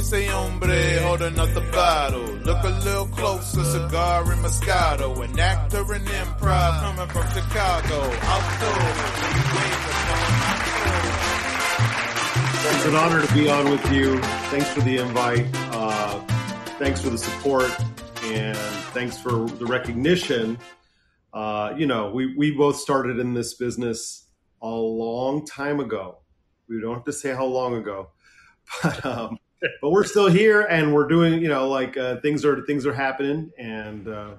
ese hombre holding up the bottle. Look a little closer, cigar and Moscato. An actor in improv coming from Chicago. It's an honor to be on with you. Thanks for the invite. Uh, thanks for the support, and thanks for the recognition. Uh, you know, we we both started in this business a long time ago. We don't have to say how long ago, but um, but we're still here and we're doing. You know, like uh, things are things are happening, and uh,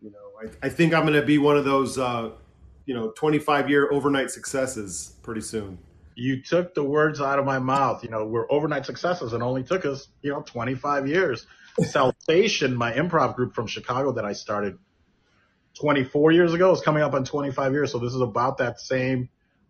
you know, I, I think I'm going to be one of those. Uh, you know, 25 year overnight successes pretty soon you took the words out of my mouth. You know, we're overnight successes and only took us, you know, 25 years. Salvation, my improv group from Chicago that I started 24 years ago is coming up on 25 years. So this is about that same,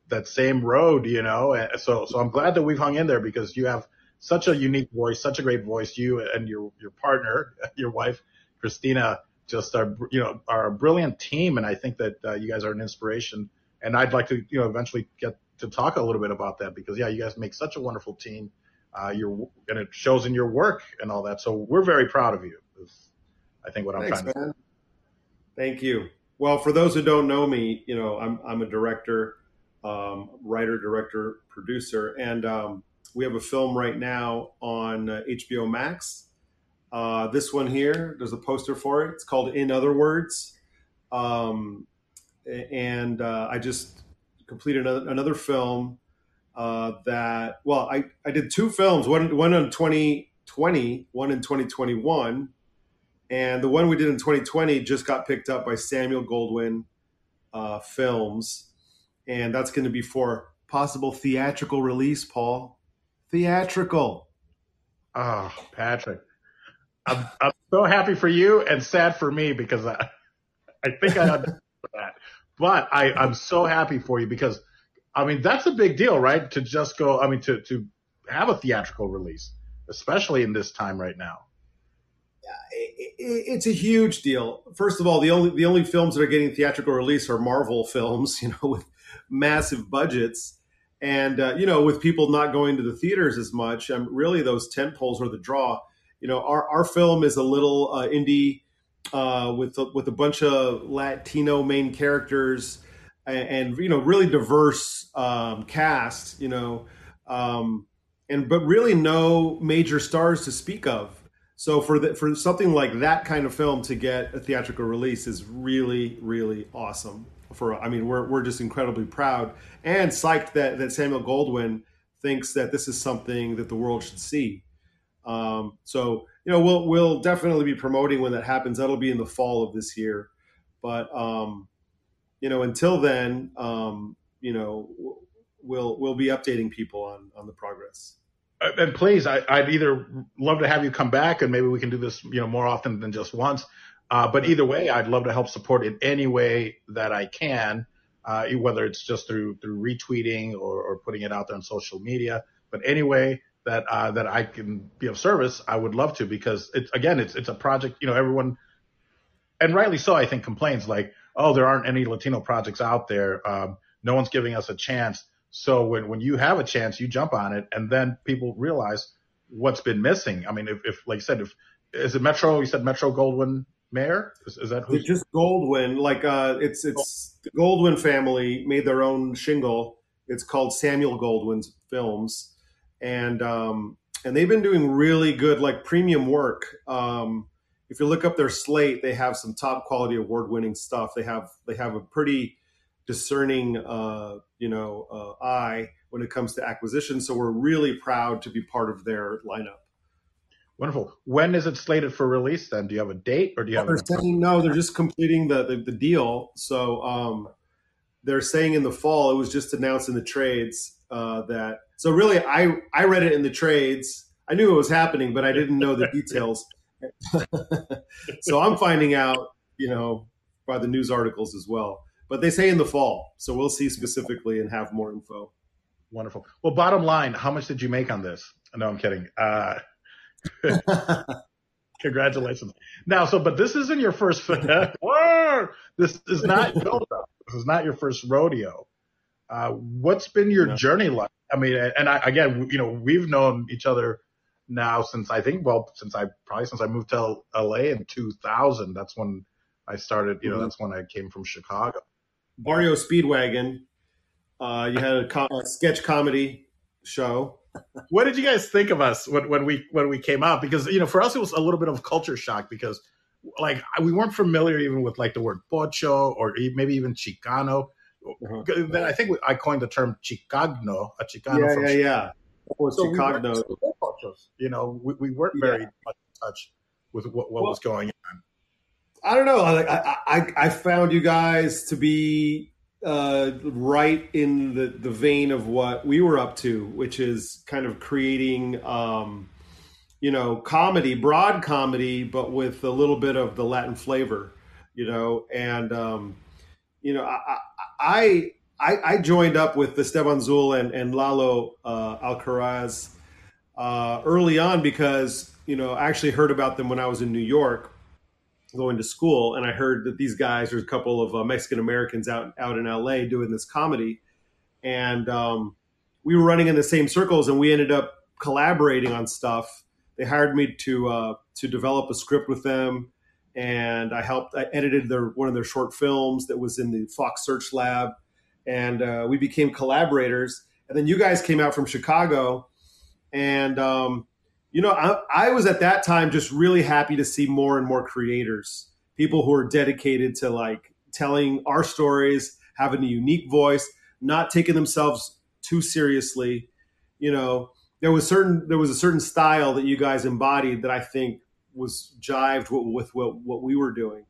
that same road, you know. So, so I'm glad that we've hung in there because you have such a unique voice, such a great voice. You and your, your partner, your wife, Christina, just are, you know, are a brilliant team. And I think that uh, you guys are an inspiration. And I'd like to, you know, eventually get to talk a little bit about that because yeah, you guys make such a wonderful team. Uh, you're, and it shows in your work and all that. So we're very proud of you. Is I think what I'm Thanks, trying man. to. Thank you. Well, for those who don't know me, you know, I'm I'm a director, um, writer, director, producer, and um, we have a film right now on uh, HBO Max. Uh, this one here, there's a poster for it. It's called In Other Words, um, and uh, I just completed another, another film uh, that well I, I did two films one one in 2020 one in 2021 and the one we did in 2020 just got picked up by Samuel Goldwyn uh, Films and that's going to be for possible theatrical release Paul theatrical oh Patrick I'm, I'm so happy for you and sad for me because I I think I understand that but I, I'm so happy for you because, I mean, that's a big deal, right? To just go, I mean, to, to have a theatrical release, especially in this time right now. It's a huge deal. First of all, the only the only films that are getting theatrical release are Marvel films, you know, with massive budgets, and uh, you know, with people not going to the theaters as much. Um, really, those tent poles are the draw. You know, our our film is a little uh, indie uh, with a, with a bunch of Latino main characters and, and you know really diverse um, cast. You know, um, and but really no major stars to speak of. So for the, for something like that kind of film to get a theatrical release is really really awesome. For I mean we're we're just incredibly proud and psyched that that Samuel Goldwyn thinks that this is something that the world should see. Um, so you know, we'll we'll definitely be promoting when that happens. That'll be in the fall of this year. But um, you know, until then, um, you know, we'll we'll be updating people on on the progress. Uh, and please, I, would either love to have you come back, and maybe we can do this, you know, more often than just once. Uh, but either way, I'd love to help support in any way that I can, uh, whether it's just through through retweeting or, or putting it out there on social media. But anyway, that uh, that I can be of service, I would love to because it's again it's it's a project. You know, everyone, and rightly so, I think complains like, oh, there aren't any Latino projects out there. Um, no one's giving us a chance. So when when you have a chance, you jump on it, and then people realize what's been missing. I mean, if, if like I said, if is it Metro? You said Metro Goldwyn Mayer? Is, is that who's just Goldwyn? Like uh, it's it's the Goldwyn family made their own shingle. It's called Samuel Goldwyn's Films and um, and they've been doing really good like premium work. Um, if you look up their slate, they have some top quality award winning stuff. They have they have a pretty discerning uh, you know uh, eye when it comes to acquisition. So we're really proud to be part of their lineup. Wonderful. When is it slated for release? Then do you have a date, or do you have? They're saying, no, they're just completing the the, the deal. So um, they're saying in the fall. It was just announced in the trades uh, that so really, I I read it in the trades. I knew it was happening, but I didn't know the details. so I'm finding out, you know, by the news articles as well. But they say in the fall, so we'll see specifically and have more info. Wonderful. Well, bottom line, how much did you make on this? No, I'm kidding. Uh, congratulations. Now, so, but this isn't your first. this is not. This is not your first rodeo. Uh, what's been your journey like? I mean, and I, again, you know, we've known each other now since I think, well, since I probably since I moved to LA in 2000. That's when I started, you know, mm-hmm. that's when I came from Chicago. Barrio Speedwagon. Uh, you had a, co- a sketch comedy show. What did you guys think of us when, when we when we came out? Because you know, for us it was a little bit of culture shock because like we weren't familiar even with like the word pocho or maybe even chicano. Uh-huh. Then I think we, I coined the term chicagno, a chicano. Yeah, yeah, yeah. Or so chicagno. We you know, we, we weren't very yeah. much in touch with what, what well, was going on. I don't know. I, I I found you guys to be uh, right in the the vein of what we were up to, which is kind of creating. Um, you know, comedy, broad comedy, but with a little bit of the Latin flavor, you know, and um, you know, I, I I, I joined up with the Esteban Zul and, and Lalo uh, Alcaraz uh, early on because you know I actually heard about them when I was in New York going to school, and I heard that these guys, there's a couple of uh, Mexican Americans out out in LA doing this comedy, and um, we were running in the same circles, and we ended up collaborating on stuff they hired me to uh, to develop a script with them, and I helped. I edited their one of their short films that was in the Fox Search Lab, and uh, we became collaborators. And then you guys came out from Chicago, and um, you know I, I was at that time just really happy to see more and more creators, people who are dedicated to like telling our stories, having a unique voice, not taking themselves too seriously, you know there was certain there was a certain style that you guys embodied that I think was jived with, with what, what we were doing.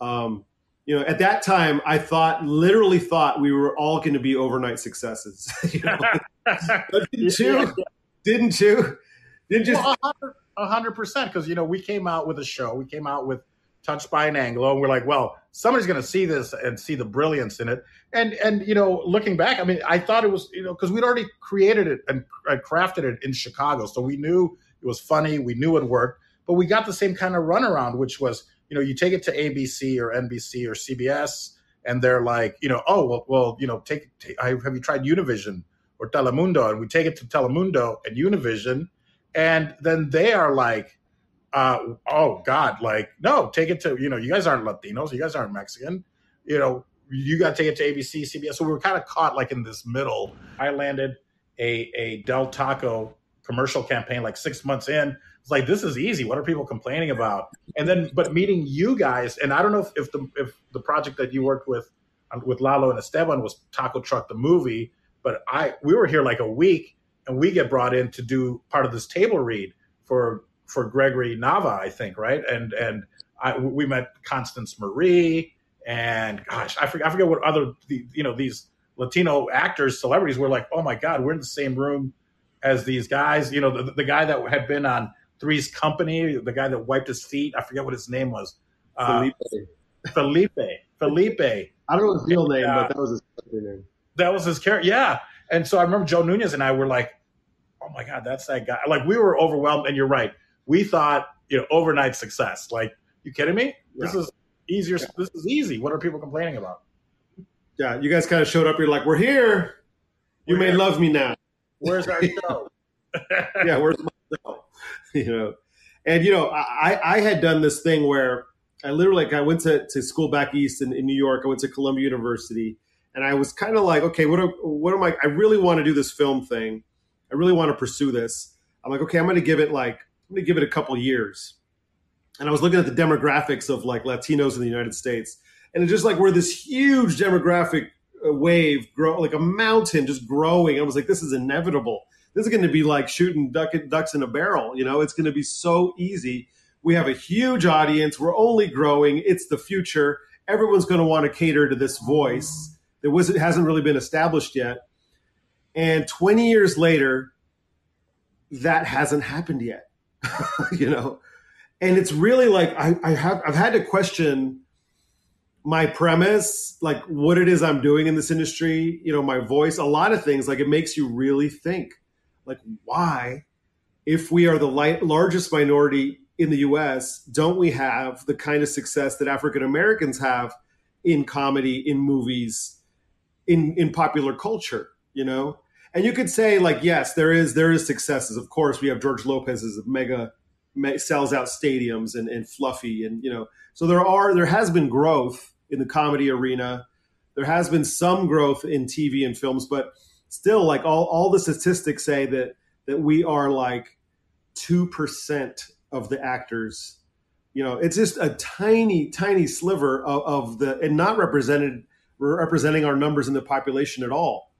Um, you know, at that time, I thought, literally thought we were all going to be overnight successes. you know? didn't you? Didn't you? You? A hundred percent. Because you know, we came out with a show. We came out with touched by an Anglo, and we're like, well, somebody's going to see this and see the brilliance in it. And and you know, looking back, I mean, I thought it was you know because we'd already created it and crafted it in Chicago, so we knew it was funny, we knew it worked, but we got the same kind of runaround, which was you know, you take it to ABC or NBC or CBS, and they're like, you know, oh well, well, you know, take, take have you tried Univision or Telemundo? And we take it to Telemundo and Univision, and then they are like uh, oh God, like no, take it to you know, you guys aren't Latinos, you guys aren't Mexican, you know, you got to take it to ABC, CBS. So we were kind of caught like in this middle. I landed a a Del Taco commercial campaign like six months in. It's like this is easy. What are people complaining about? And then, but meeting you guys, and I don't know if, if the if the project that you worked with with Lalo and Esteban was Taco Truck the movie, but I we were here like a week, and we get brought in to do part of this table read for for Gregory Nava, I think, right? And and I, we met Constance Marie, and gosh, I forget, I forget what other you know these Latino actors, celebrities were like. Oh my God, we're in the same room as these guys. You know, the, the guy that had been on Three's Company, the guy that wiped his feet. I forget what his name was. Uh, Felipe. Felipe. Felipe. I don't know his real name, uh, but that was his name. That was his character. Yeah. And so I remember Joe Nunez and I were like, oh my God, that's that guy. Like we were overwhelmed. And you're right we thought, you know, overnight success. Like, you kidding me? This yeah. is easier. Yeah. This is easy. What are people complaining about? Yeah, you guys kind of showed up. You're like, we're here. You we're may here. love me now. Where's our show? yeah, where's my show? You know, and you know, I I had done this thing where I literally like I went to, to school back east in, in New York. I went to Columbia University, and I was kind of like, okay, what am, what am I? I really want to do this film thing. I really want to pursue this. I'm like, okay, I'm going to give it like I'm going to give it a couple years. And I was looking at the demographics of like Latinos in the United States, and it's just like we're this huge demographic uh, wave, grow like a mountain, just growing. I was like, this is inevitable. This is going to be like shooting duck, ducks in a barrel. You know, it's going to be so easy. We have a huge audience. We're only growing. It's the future. Everyone's going to want to cater to this voice it hasn't really been established yet. And 20 years later, that hasn't happened yet. you know, and it's really like I, I have I've had to question my premise, like what it is I'm doing in this industry, you know, my voice, a lot of things. Like it makes you really think, like why, if we are the light, largest minority in the U.S., don't we have the kind of success that African Americans have in comedy, in movies, in in popular culture? You know, and you could say like yes, there is there is successes. Of course, we have George Lopez's mega sells out stadiums and, and fluffy and you know so there are there has been growth in the comedy arena there has been some growth in tv and films but still like all, all the statistics say that that we are like 2% of the actors you know it's just a tiny tiny sliver of, of the and not represented representing our numbers in the population at all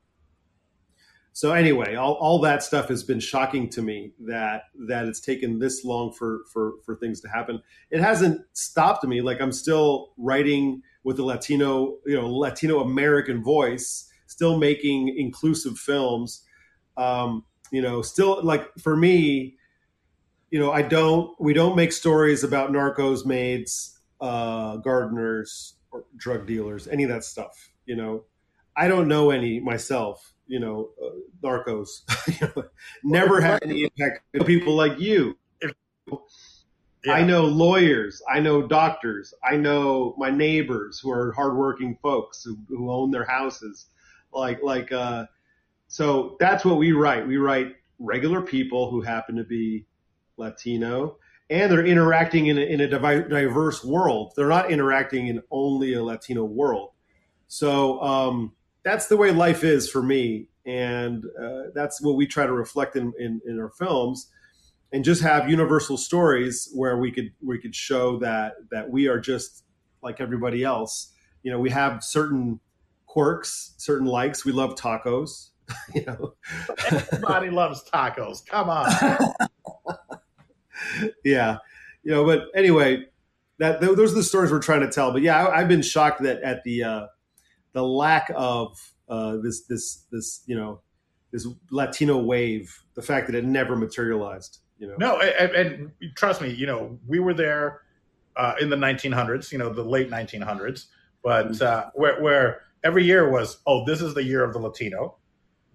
so anyway, all, all that stuff has been shocking to me that that it's taken this long for for for things to happen. It hasn't stopped me. Like I'm still writing with a Latino, you know, Latino American voice, still making inclusive films. Um, you know, still like for me, you know, I don't we don't make stories about narcos, maids, uh, gardeners, or drug dealers, any of that stuff. You know, I don't know any myself you know, uh, narcos. never had any impact on people like you. Yeah. I know lawyers. I know doctors. I know my neighbors who are hardworking folks who, who own their houses. Like, like, uh, so that's what we write. We write regular people who happen to be Latino and they're interacting in a, in a diverse world. They're not interacting in only a Latino world. So, um, that's the way life is for me, and uh, that's what we try to reflect in, in, in our films, and just have universal stories where we could we could show that that we are just like everybody else. You know, we have certain quirks, certain likes. We love tacos. you know, everybody loves tacos. Come on. yeah, you know. But anyway, that those are the stories we're trying to tell. But yeah, I, have been shocked that at the uh, the lack of uh, this this this you know this Latino wave, the fact that it never materialized. You know, no, and, and trust me, you know, we were there uh, in the 1900s, you know, the late 1900s, but mm-hmm. uh, where, where every year was, oh, this is the year of the Latino.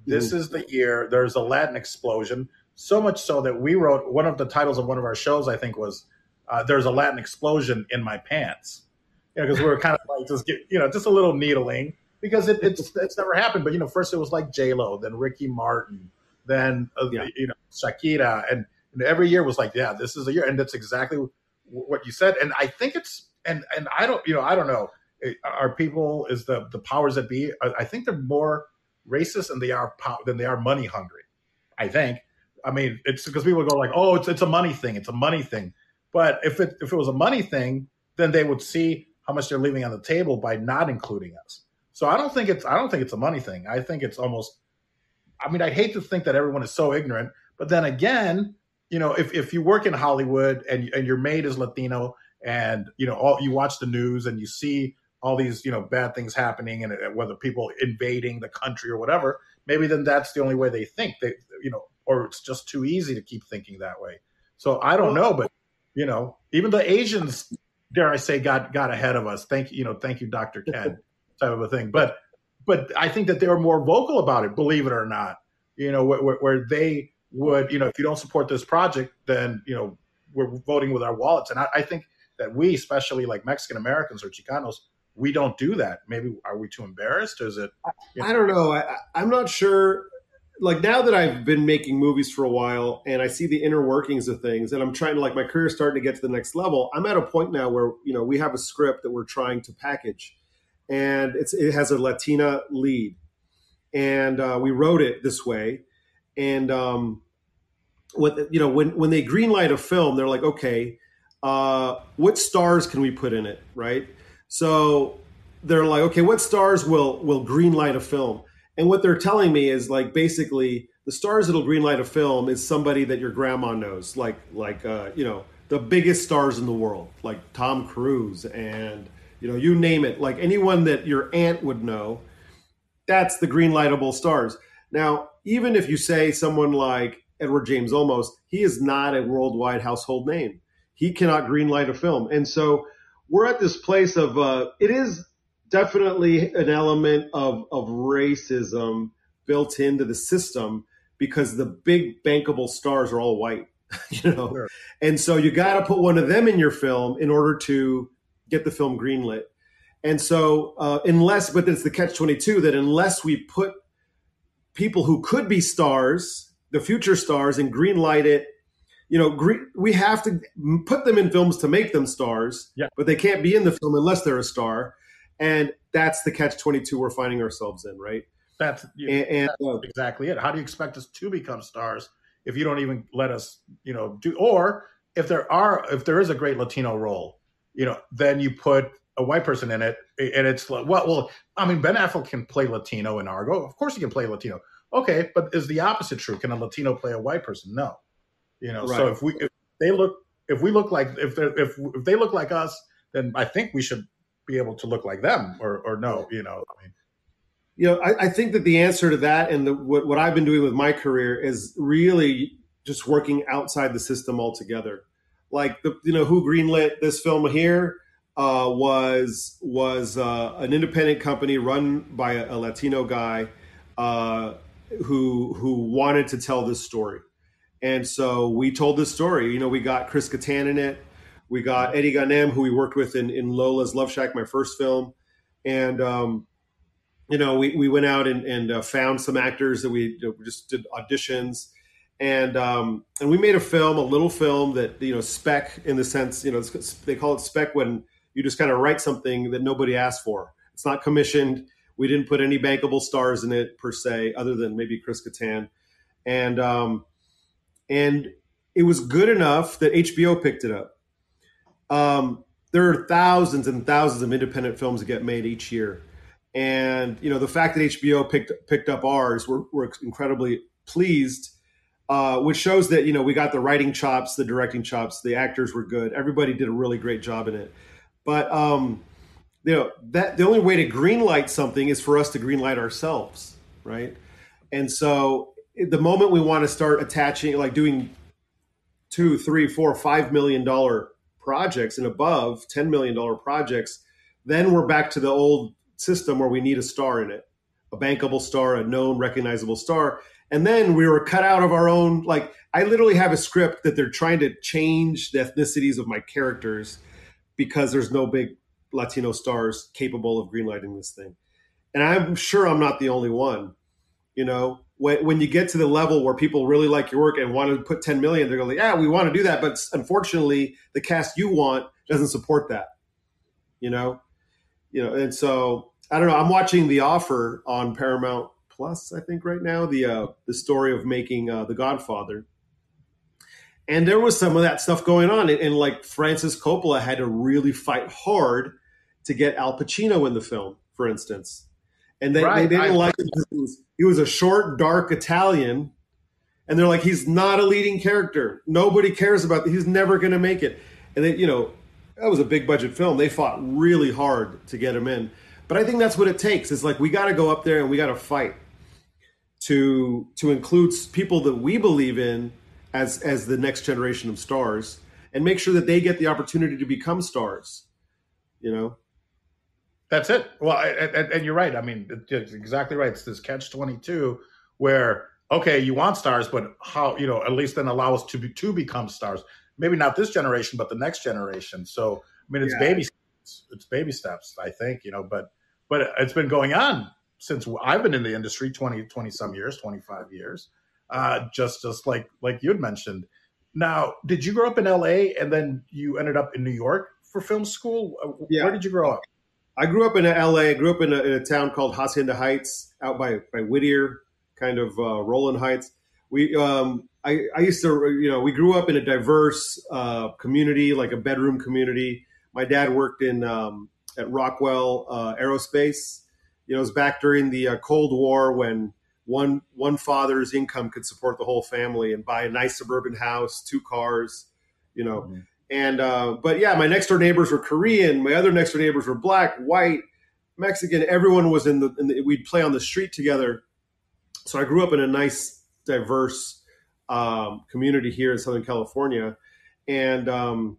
This mm-hmm. is the year. There's a Latin explosion. So much so that we wrote one of the titles of one of our shows. I think was uh, "There's a Latin explosion in my pants." you know, because we were kind of like just get, you know, just a little needling because it, it's it's never happened. But you know, first it was like J Lo, then Ricky Martin, then uh, yeah. you know Shakira, and, and, every year was like, yeah, this is a year, and that's exactly what you said. And I think it's and and I don't you know I don't know are people is the the powers that be I think they're more racist and they are than they are money hungry. I think. I mean, it's because people go like, oh, it's it's a money thing, it's a money thing. But if it if it was a money thing, then they would see how much they're leaving on the table by not including us. So I don't think it's I don't think it's a money thing. I think it's almost I mean, I hate to think that everyone is so ignorant, but then again, you know, if, if you work in Hollywood and and your maid is Latino and you know all you watch the news and you see all these you know bad things happening and whether people invading the country or whatever, maybe then that's the only way they think. They you know, or it's just too easy to keep thinking that way. So I don't know, but you know, even the Asians dare I say, got got ahead of us. Thank you, you know, thank you, Dr. Ken, type of a thing. But but I think that they were more vocal about it, believe it or not. You know, where, where they would, you know, if you don't support this project, then you know we're voting with our wallets. And I, I think that we, especially like Mexican Americans or Chicanos, we don't do that. Maybe are we too embarrassed? Is it? You know? I don't know. I, I'm not sure like now that I've been making movies for a while and I see the inner workings of things and I'm trying to like my career starting to get to the next level, I'm at a point now where, you know, we have a script that we're trying to package and it's, it has a Latina lead and uh, we wrote it this way. And, um, what, you know, when, when they greenlight a film, they're like, okay, uh, what stars can we put in it? Right. So they're like, okay, what stars will, will greenlight a film? And what they're telling me is like basically the stars that'll greenlight a film is somebody that your grandma knows, like like uh, you know the biggest stars in the world, like Tom Cruise and you know you name it, like anyone that your aunt would know. That's the greenlightable stars. Now, even if you say someone like Edward James Olmos, he is not a worldwide household name. He cannot greenlight a film, and so we're at this place of uh, it is definitely an element of, of racism built into the system because the big bankable stars are all white, you know? Sure. And so you got to put one of them in your film in order to get the film greenlit. And so, uh, unless, but it's the catch 22 that unless we put people who could be stars, the future stars, and green light it. You know, green, we have to put them in films to make them stars, Yeah. but they can't be in the film unless they're a star. And that's the catch 22 we're finding ourselves in, right? That's And, and uh, exactly it. How do you expect us to become stars if you don't even let us, you know, do? Or if there are, if there is a great Latino role, you know, then you put a white person in it, and it's like, well, well, I mean, Ben Affleck can play Latino in Argo. Of course, he can play Latino. Okay, but is the opposite true? Can a Latino play a white person? No. You know, so if we if they look if we look like if they if if they look like us, then I think we should be able to look like them, or or no, you know. I mean, you know, I, I think that the answer to that and the, what, what I've been doing with my career is really just working outside the system altogether. Like the, you know, who greenlit this film here uh, was was uh, an independent company run by a, a Latino guy uh, who who wanted to tell this story, and so we told this story. You know, we got Chris Kattan in it. We got Eddie Ganem, who we worked with in, in Lola's Love Shack, my first film, and um, you know, we, we went out and, and uh, found some actors that we just did auditions, and um, and we made a film, a little film that you know spec in the sense, you know, they call it spec when you just kind of write something that nobody asked for. It's not commissioned. We didn't put any bankable stars in it per se, other than maybe Chris Kattan, and um, and it was good enough that HBO picked it up. Um, there are thousands and thousands of independent films that get made each year and you know the fact that HBO picked picked up ours, we're, we're incredibly pleased, uh, which shows that you know we got the writing chops, the directing chops, the actors were good, everybody did a really great job in it. But um, you know that the only way to greenlight something is for us to greenlight ourselves, right? And so the moment we want to start attaching, like doing two, three, four, five million dollar projects and above, ten million dollar projects, then we're back to the old system where we need a star in it, a bankable star, a known, recognizable star. And then we were cut out of our own. Like, I literally have a script that they're trying to change the ethnicities of my characters because there's no big Latino stars capable of greenlighting this thing. And I'm sure I'm not the only one. You know, when, when you get to the level where people really like your work and want to put 10 million, they're going, like, yeah, we want to do that. But unfortunately, the cast you want doesn't support that. You know, you know, and so I don't know. I'm watching The Offer on Paramount Plus, I think, right now. The uh, the story of making uh, The Godfather, and there was some of that stuff going on, and, and like Francis Coppola had to really fight hard to get Al Pacino in the film, for instance, and they, Right, they didn't I- like it because he was, he was a short, dark Italian, and they're like, he's not a leading character. Nobody cares about. He's never going to make it, and then you know that was a big budget film. They fought really hard to get him in. But I think that's what it takes. It's like we got to go up there and we got to fight to to include people that we believe in as as the next generation of stars and make sure that they get the opportunity to become stars. You know? That's it. Well, and, and- you're right. I mean, it's exactly right. It's this catch twenty two where okay, you want stars, but how you know at least then allow us to be to become stars. Maybe not this generation, but the next generation. So I mean, it's Yeah. baby steps. It's baby steps. I think you know, but but it's been going on since I've been in the industry 20, 20 some years, twenty five years. Uh, just just like like you had mentioned. Now, did you grow up in L.A. and then you ended up in New York for film school? Uh, Yeah. Where did you grow up? I grew up in LA. I grew up in a, in a town called Hacienda Heights, out by by Whittier, kind of uh, Rowland Heights. We, um, I, I used to, you know, we grew up in a diverse uh, community, like a bedroom community. My dad worked in um, at Rockwell uh, Aerospace. You know, it was back during the uh, Cold War when one one father's income could support the whole family and buy a nice suburban house, two cars. You know, and uh, but yeah, my next door neighbors were Korean. My other next door neighbors were black, white, Mexican. Everyone was in the, in the. We'd play on the street together. So I grew up in a nice, diverse um, community here in Southern California, and um,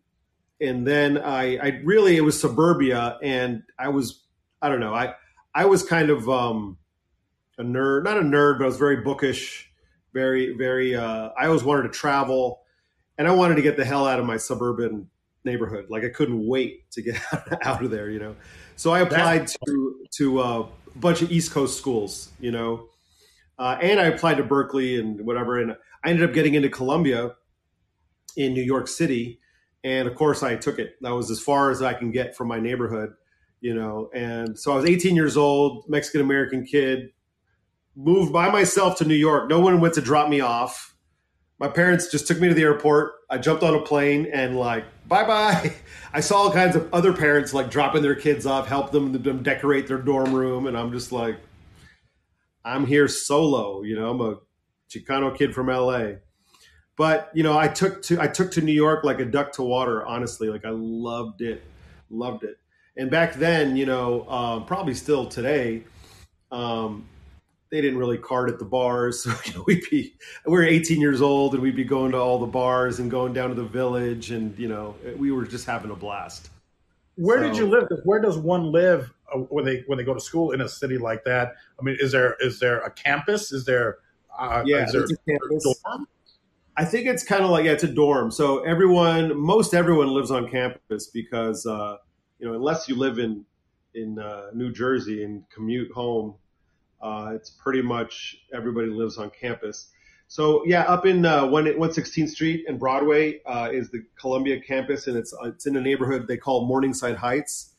and then I, I really it was suburbia, and I was I don't know I I was kind of um, a nerd, not a nerd, but I was very bookish, very very. Uh, I always wanted to travel and I wanted to get the hell out of my suburban neighborhood. Like I couldn't wait to get out of there, you know. So I applied to to uh, a bunch of East Coast schools, you know, uh, and I applied to Berkeley and whatever, and I ended up getting into Columbia in New York City, and of course I took it. That was as far as I can get from my neighborhood, you know. And so I was 18 years old, Mexican American kid, moved by myself to New York. No one went to drop me off. My parents just took me to the airport. I jumped on a plane and like bye bye. I saw all kinds of other parents like dropping their kids off, help them, them decorate their dorm room, and I'm just like I'm here solo. You know, I'm a Chicano kid from LA. But you know, I took to I took to New York like a duck to water. Honestly, like I loved it, loved it. And back then, you know, uh, probably still today, um, they didn't really card at the bars. So you know, we'd be we were 18 years old, and we'd be going to all the bars and going down to the village, and you know, we were just having a blast. Where so, did you live? Where does one live uh, when they when they go to school in a city like that? I mean, is there is there a campus? Is there uh, yeah, is there a campus. dorm? I think it's kind of like yeah, it's a dorm. So everyone, most everyone lives on campus because uh, you know unless you live in in uh, New Jersey and commute home, uh, it's pretty much everybody lives on campus. So yeah, up in uh, one one sixteenth Street and Broadway uh, is the Columbia campus, and it's it's in a neighborhood they call Morningside Heights.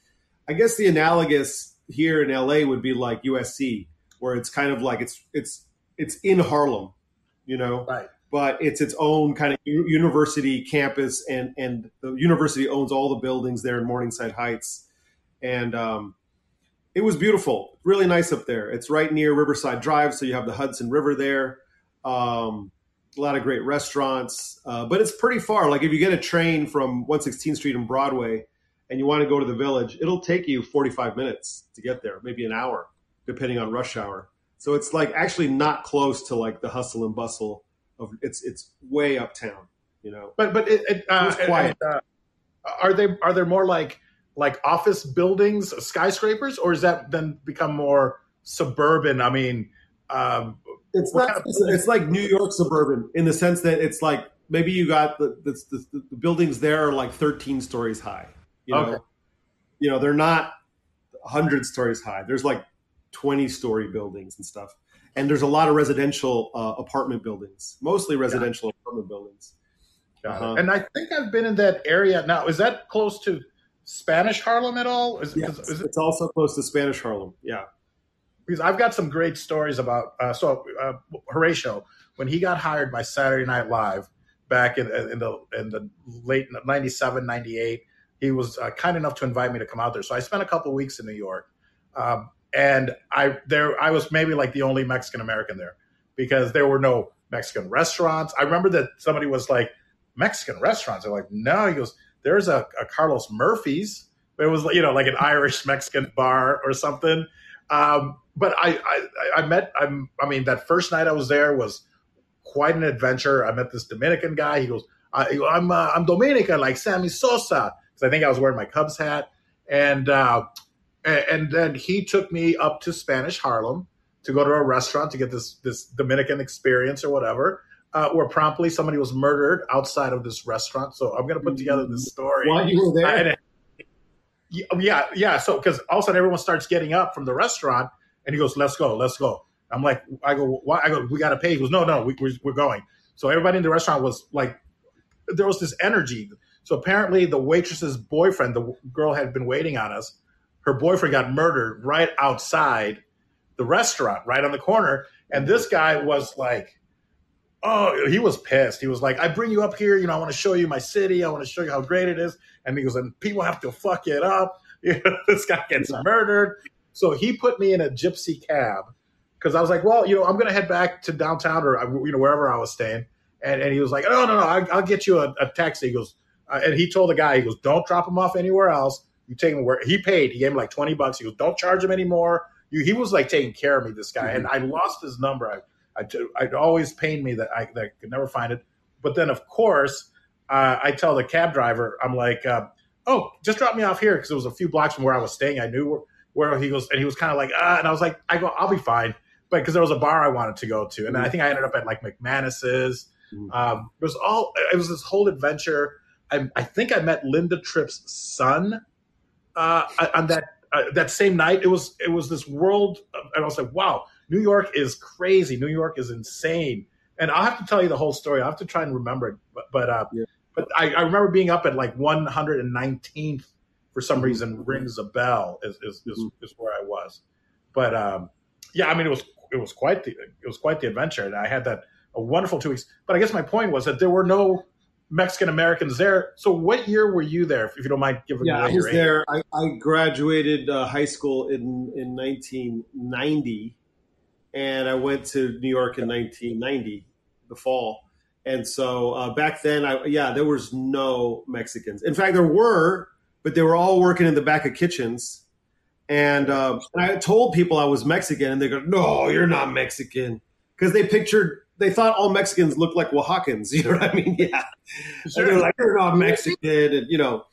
I guess the analogous here in LA would be like USC, where it's kind of like it's it's it's in Harlem, you know, right. but it's its own kind of university campus, and and the university owns all the buildings there in Morningside Heights, and um, it was beautiful, really nice up there. It's right near Riverside Drive, so you have the Hudson River there. Um, a lot of great restaurants, uh, but it's pretty far. Like if you get a train from 116th Street and Broadway, and you want to go to the village, it'll take you 45 minutes to get there, maybe an hour, depending on rush hour. So it's like actually not close to like the hustle and bustle of it's it's way uptown, you know. But but it, it, uh, quiet. And, uh, are they are there more like like office buildings, skyscrapers, or is that then become more suburban? I mean, um, it's not. Kind of it's, like New York suburban in the sense that it's like maybe you got the the, the, the buildings there are like 13 stories high. You know, okay. you know they're not 100 stories high. There's like 20 story buildings and stuff. And there's a lot of residential uh, apartment buildings, mostly residential apartment buildings. Uh-huh. And I think I've been in that area now. Is that close to Spanish Harlem at all? Is, yes, is it, it's also close to Spanish Harlem. Yeah. Because I've got some great stories about. Uh, so uh, Horatio, when he got hired by Saturday Night Live back in, in the in the late 97, 98, he was uh, kind enough to invite me to come out there. So I spent a couple weeks in New York. Um, and I there I was maybe like the only Mexican American there because there were no Mexican restaurants. I remember that somebody was like Mexican restaurants. They're like, no, he goes, there's a, a Carlos Murphy's. It was you know like an Irish Mexican bar or something. Um, but I, I I met I'm, I mean that first night I was there was quite an adventure. I met this Dominican guy. He goes, I, am uh, I'm Dominican like Sammy Sosa because I think I was wearing my Cubs hat and. Uh, and then he took me up to Spanish Harlem to go to a restaurant to get this this Dominican experience or whatever. Uh, where promptly somebody was murdered outside of this restaurant. So I'm going to put together this story. While you were there, yeah, yeah. So because all of a sudden everyone starts getting up from the restaurant, and he goes, "Let's go, let's go." I'm like, I go, why? I go, we got to pay. He goes, no, no, we, we're, we're going. So everybody in the restaurant was like, there was this energy. So apparently the waitress's boyfriend, the girl had been waiting on us, her boyfriend got murdered right outside the restaurant, right on the corner. And this guy was like, oh, he was pissed. He was like, I bring you up here, you know, I want to show you my city. I want to show you how great it is. And he goes, and people have to fuck it up. You know, this guy gets murdered. So he put me in a gypsy cab because I was like, well, you know, I'm going to head back to downtown or, you know, wherever I was staying. And, and he was like, no, no, no, I, will get you a, a taxi. He goes, uh, and he told the guy, he goes, don't drop him off anywhere else. You take him where he paid. He gave him like twenty bucks. He goes, "Don't charge him anymore." You, he was like taking care of me. This guy, mm-hmm. and I lost his number. I, I, it always pained me that I, that I could never find it. But then, of course, uh, I tell the cab driver, I'm like, uh, "Oh, just drop me off here," because it was a few blocks from where I was staying. I knew where, where he goes, and he was kind of like, "Ah," and I was like, "I go, I'll be fine." But because there was a bar I wanted to go to, and mm-hmm. I think I ended up at like McManus's. Mm-hmm. Um, it was all. It was this whole adventure. I, I think I met Linda Tripp's son uh, on that uh, that same night. It was it was this world, and I was like, wow, New York is crazy. New York is insane. And I'll have to tell you the whole story. I have to try and remember it. But but, uh, yeah. but I, I, remember being up at like 119th for some mm-hmm. reason rings a bell is is, is, mm-hmm. is where I was. But um, yeah, I mean it was it was quite the it was quite the adventure, and I had that a wonderful two weeks. But I guess my point was that there were no Mexican Americans there. So what year were you there, if you don't mind giving yeah, me I was there. I, I, graduated uh, high school in, in 1990, and I went to New York in 1990, the fall. And so uh, back then, I, yeah, there was no Mexicans. In fact, there were, but they were all working in the back of kitchens. And, uh, and I told people I was Mexican, and they go, "No, you're not Mexican," because they pictured they thought all Mexicans looked like Oaxacans. You know what I mean? Yeah. Sure. they're like, you're not Mexican. And, you know,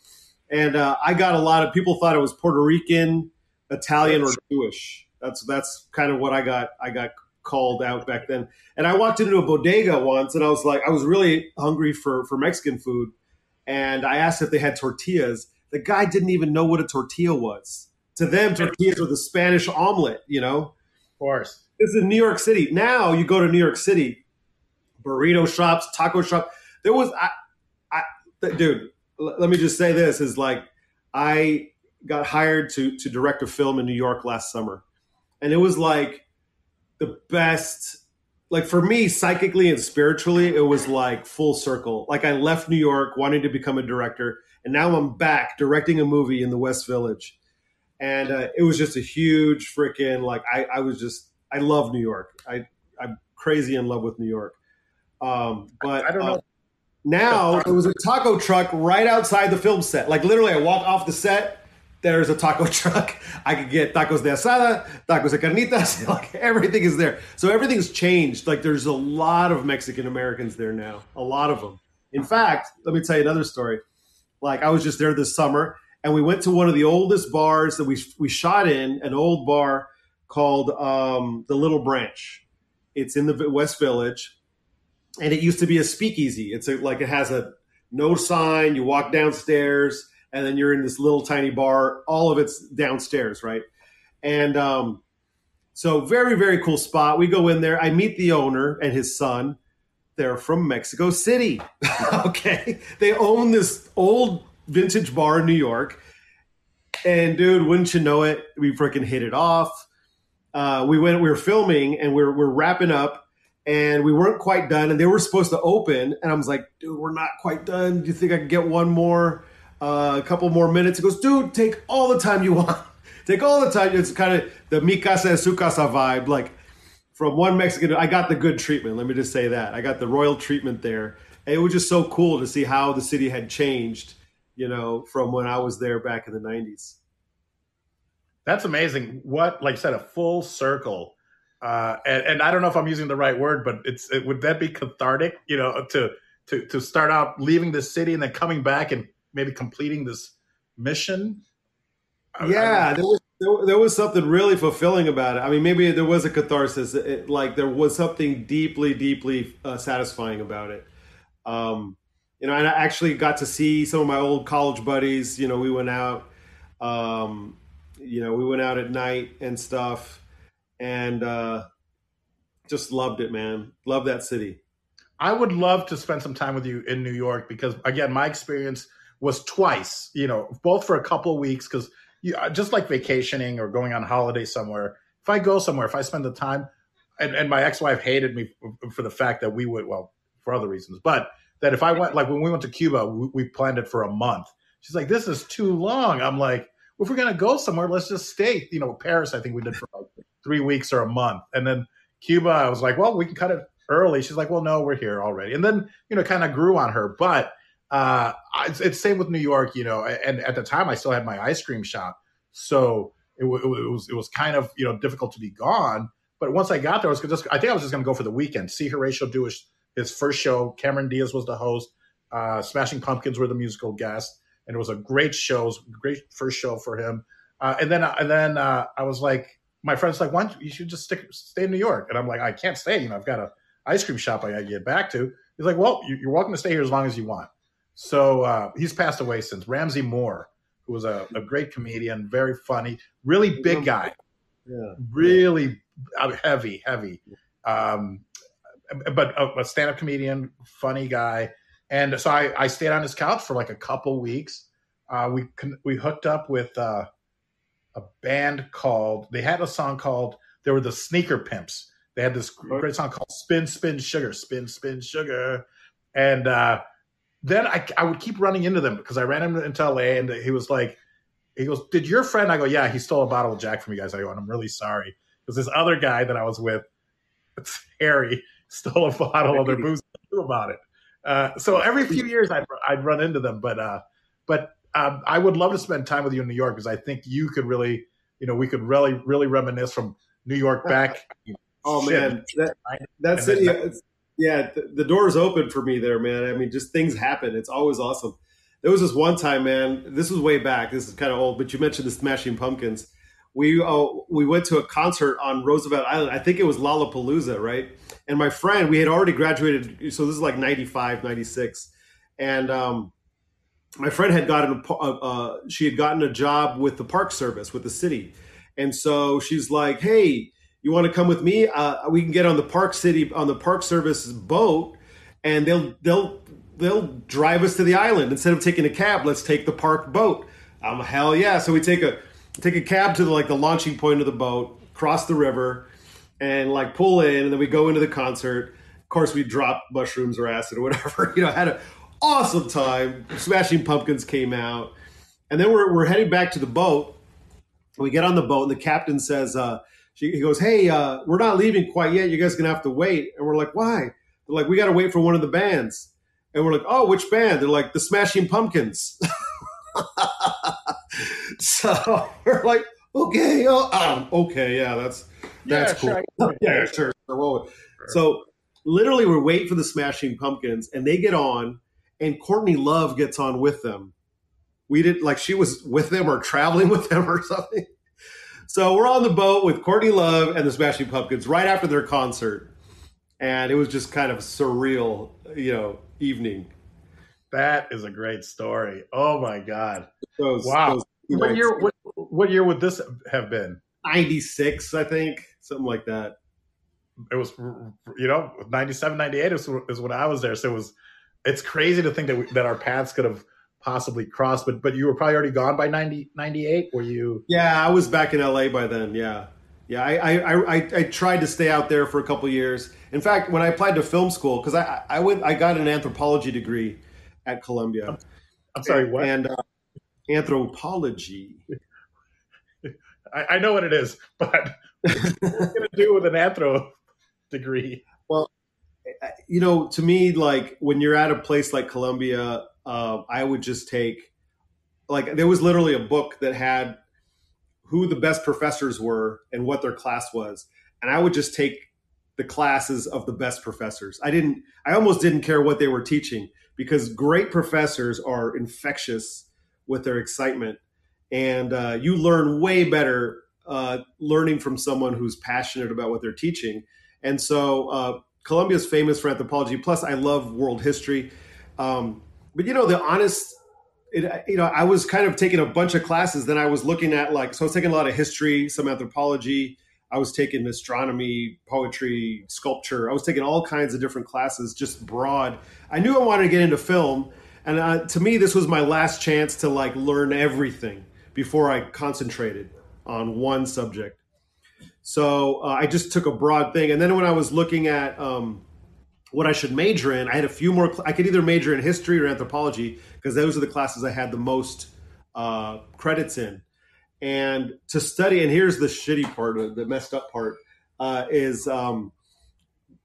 and uh, I got a lot of people thought it was Puerto Rican, Italian, or Jewish. That's that's kind of what I got. I got called out back then. And I walked into a bodega once, and I was like, I was really hungry for for Mexican food, and I asked if they had tortillas. The guy didn't even know what a tortilla was. To them, tortillas were the Spanish omelet. You know, of course. This is New York City. Now you go to New York City, burrito shops, taco shop. There was, I, I, dude. let me just say this: is like I got hired to to direct a film in New York last summer, and it was like the best. Like for me, psychically and spiritually, it was like full circle. Like I left New York wanting to become a director, and now I'm back directing a movie in the West Village and uh, it was just a huge freaking like I, I was just I love New York. I I'm crazy in love with New York. Um, but I, don't know. Uh, now there was a taco truck right outside the film set. Like literally, I walk off the set. There's a taco truck. I could get tacos de asada, tacos de carnitas. like everything is there. So everything's changed. Like there's a lot of Mexican Americans there now. A lot of them. In fact, let me tell you another story. Like I was just there this summer, and we went to one of the oldest bars that we we shot in, an old bar called um, the Little Branch. It's in the West Village, and it used to be a speakeasy. It's a, like it has a no sign. You walk downstairs, and then you're in this little tiny bar. All of it's downstairs, right? And um, so, very very cool spot. We go in there. I meet the owner and his son. They're from Mexico City. okay, they own this old vintage bar in New York. And dude, wouldn't you know it, we freaking hit it off uh, we went, we were filming and we are we're wrapping up and we weren't quite done and they were supposed to open. And I was like, dude, we're not quite done. Do you think I can get one more, uh, a couple more minutes? He goes, dude, take all the time you want. take all the time. It's kind of the mi casa es su casa vibe. Like from one Mexican, I got the good treatment. Let me just say that. I got the royal treatment there. And it was just so cool to see how the city had changed, you know, from when I was there back in the 90s. That's amazing. What, like I said, a full circle. Uh, and, and I don't know if I'm using the right word, but it's it, would that be cathartic? You know, to to to start out leaving the city and then coming back and maybe completing this mission. Yeah, there was there, there, was something really fulfilling about it. I mean, maybe there was a catharsis. It, like there was something deeply, deeply uh, satisfying about it. Um, you know, and I actually got to see some of my old college buddies. You know, we went out. Um, you know, we went out at night and stuff, and uh, just loved it, man. Love that city. I would love to spend some time with you in New York because, again, my experience was twice. You know, both for a couple of weeks because uh, just like vacationing or going on holiday somewhere. If I go somewhere, if I spend the time, and, and my ex-wife hated me for the fact that we would, well, for other reasons, but that if I went, like when we went to Cuba, we, we planned it for a month. She's like, "This is too long." I'm like, if we're going to go somewhere, let's just stay. You know, Paris, I think we did for like three weeks or a month. And then Cuba, I was like, well, we can cut it early. She's like, well, no, we're here already. And then, you know, kind of grew on her. But uh, it's, it's same with New York, you know, and at the time I still had my ice cream shop. So it, it, was, it was kind of, you know, difficult to be gone. But once I got there, I was just, I think I was just going to go for the weekend, see Horatio do his, his first show. Cameron Diaz was the host. Uh, Smashing Pumpkins were the musical guest and it was a great show. Great first show for him. Uh, and then and then uh, I was like, my friend's like, why don't you, you should just stick stay in New York? And I'm like, I can't stay. You know, I've got a ice cream shop I got to get back to. He's like, well, you're welcome to stay here as long as you want. So uh, he's passed away since. Ramsey Moore, who was a, a, great comedian, very funny, really big guy. yeah. really uh, heavy, heavy. Um, but a, a stand-up comedian, funny guy, and so I, I stayed on his couch for like a couple weeks. Uh, we we hooked up with uh, a band called. They had a song called. They were the Sneaker Pimps. They had this great song called "Spin Spin Sugar," "Spin Spin Sugar," and uh, then I, I would keep running into them because I ran into LA and he was like, he goes, "Did your friend?" I go, "Yeah, he stole a bottle of Jack from you guys." I go, "And I'm really sorry." Because this other guy that I was with, it's Harry, stole a bottle of their booze. Knew about it. Uh, so every few years I'd, I'd run into them, but uh, but um, I would love to spend time with you in New York because I think you could really, you know, we could really really reminisce from New York back. oh man, that, that's it. Yeah, the, the door's open for me there, man. I mean, just things happen. It's always awesome. There was this one time, man. This was way back. This is kind of old, but you mentioned the Smashing Pumpkins. We uh, we went to a concert on Roosevelt Island. I think it was Lollapalooza, right? And my friend, we had already graduated, so this is like 95, 96. and um, my friend had gotten a, uh, uh, she had gotten a job with the Park Service with the city, and so she's like, "Hey, you want to come with me? Uh, we can get on the Park City on the Park Service boat, and they'll they'll they'll drive us to the island instead of taking a cab. Let's take the park boat. Um, hell yeah! So we take a take a cab to the, like the launching point of the boat, cross the river, and like pull in, and then we go into the concert. Of course, we drop mushrooms or acid or whatever. You know, had an awesome time. Smashing Pumpkins came out, and then we're we're heading back to the boat. We get on the boat, and the captain says, uh, she, "He goes, hey, uh, we're not leaving quite yet. You guys gonna have to wait." And we're like, "Why?" They're like, "We got to wait for one of the bands." And we're like, "Oh, which band?" They're like, "The Smashing Pumpkins." so we're like, "Okay, oh, um, okay, yeah, that's that's yeah, cool. Sure. yeah, sure. sure. So literally, we're waiting for the Smashing Pumpkins, and they get on, and Courtney Love gets on with them. We didn't like she was with them or traveling with them or something. So we're on the boat with Courtney Love and the Smashing Pumpkins right after their concert, and it was just kind of surreal, you know, evening. That is a great story. Oh my god! Those, wow. Those, what year? What, what year would this have been? 96, I think, something like that. It was, you know, 97, 98 is, is when I was there. So it was, it's crazy to think that we, that our paths could have possibly crossed, but, but you were probably already gone by 90, 98. Were you? Yeah, I was back in LA by then. Yeah. Yeah. I, I, I, I tried to stay out there for a couple years. In fact, when I applied to film school, cause I, I went, I got an anthropology degree at Columbia. I'm, I'm sorry, what? And uh, anthropology. I, I know what it is, but what are going to do with an anthro degree? Well, you know, to me, like when you're at a place like Columbia, uh, I would just take, like, there was literally a book that had who the best professors were and what their class was. And I would just take the classes of the best professors. I didn't, I almost didn't care what they were teaching because great professors are infectious with their excitement and uh, you learn way better uh, learning from someone who's passionate about what they're teaching. And so uh, Columbia is famous for anthropology. Plus, I love world history. Um, but you know, the honest, it, you know, I was kind of taking a bunch of classes. Then I was looking at like, so I was taking a lot of history, some anthropology. I was taking astronomy, poetry, sculpture. I was taking all kinds of different classes, just broad. I knew I wanted to get into film, and uh, to me, this was my last chance to like learn everything before I concentrated on one subject. So uh, I just took a broad thing. And then when I was looking at um, what I should major in, I had a few more. I could either major in history or anthropology because those are the classes I had the most uh, credits in. And to study, and here's the shitty part, the messed up part, uh, is um,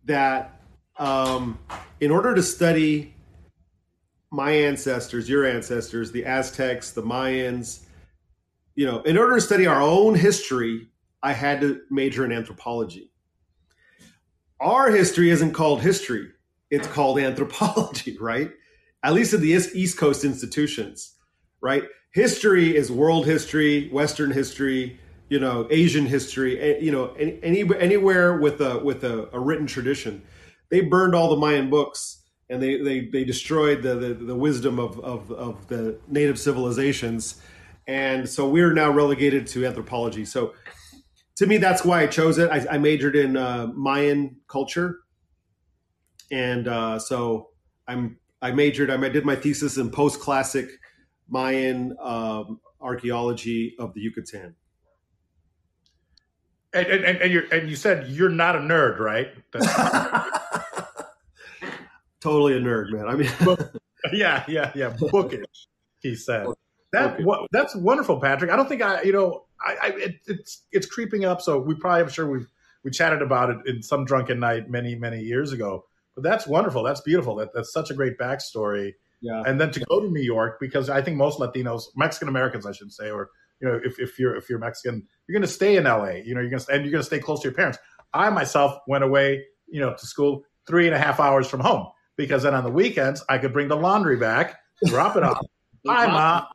that um, in order to study my ancestors, your ancestors, the Aztecs, the Mayans, you know, in order to study our own history, I had to major in anthropology. Our history isn't called history, it's called anthropology, right? At least in the East Coast institutions, right? History is world history, Western history, you know, Asian history, you know, any, anywhere with a with a, a written tradition. They burned all the Mayan books and they they, they destroyed the, the, the wisdom of, of, of the native civilizations and so we're now relegated to anthropology. So to me, that's why I chose it. I, I majored in uh, Mayan culture, and uh, so I'm I majored. I did my thesis in post classic Mayan um, archaeology of the Yucatan. And, and, and, you and you said you're not a nerd, right? totally a nerd, man. I mean, yeah, yeah, yeah. Bookish, he said. That what, that's wonderful, Patrick. I don't think I, you know, I, I it, it's it's creeping up. So we probably, I'm sure we've we chatted about it in some drunken night many many years ago. But that's wonderful. That's beautiful. That that's such a great backstory. Yeah. And then to go to New York because I think most Latinos, Mexican Americans, I should say, or you know, if, if you're if you're Mexican, you're going to stay in LA. You know, you're going to and you're going to stay close to your parents. I myself went away, you know, to school three and a half hours from home because then on the weekends I could bring the laundry back, drop it off. Hi, ma.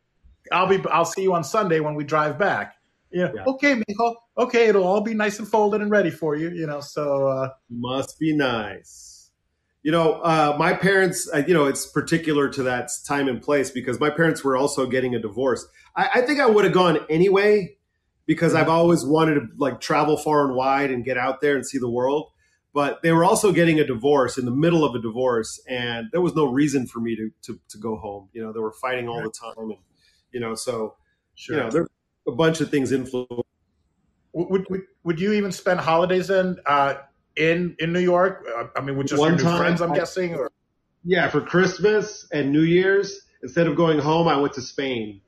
I'll be. I'll see you on Sunday when we drive back. Know, yeah. okay, mijo. Okay, it'll all be nice and folded and ready for you. You know, so uh, must be nice. You know, uh, my parents. Uh, you know, it's particular to that time and place because my parents were also getting a divorce. I, I think I would have gone anyway because I've always wanted to like travel far and wide and get out there and see the world. But they were also getting a divorce in the middle of a divorce, and there was no reason for me to to, to go home. You know, they were fighting all the time, and you know, so sure. you know, a bunch of things influence. Would, would would you even spend holidays in uh, in in New York? Uh, I mean, with just One your new friends, I'm I, guessing. Or? Yeah, for Christmas and New Year's, instead of going home, I went to Spain.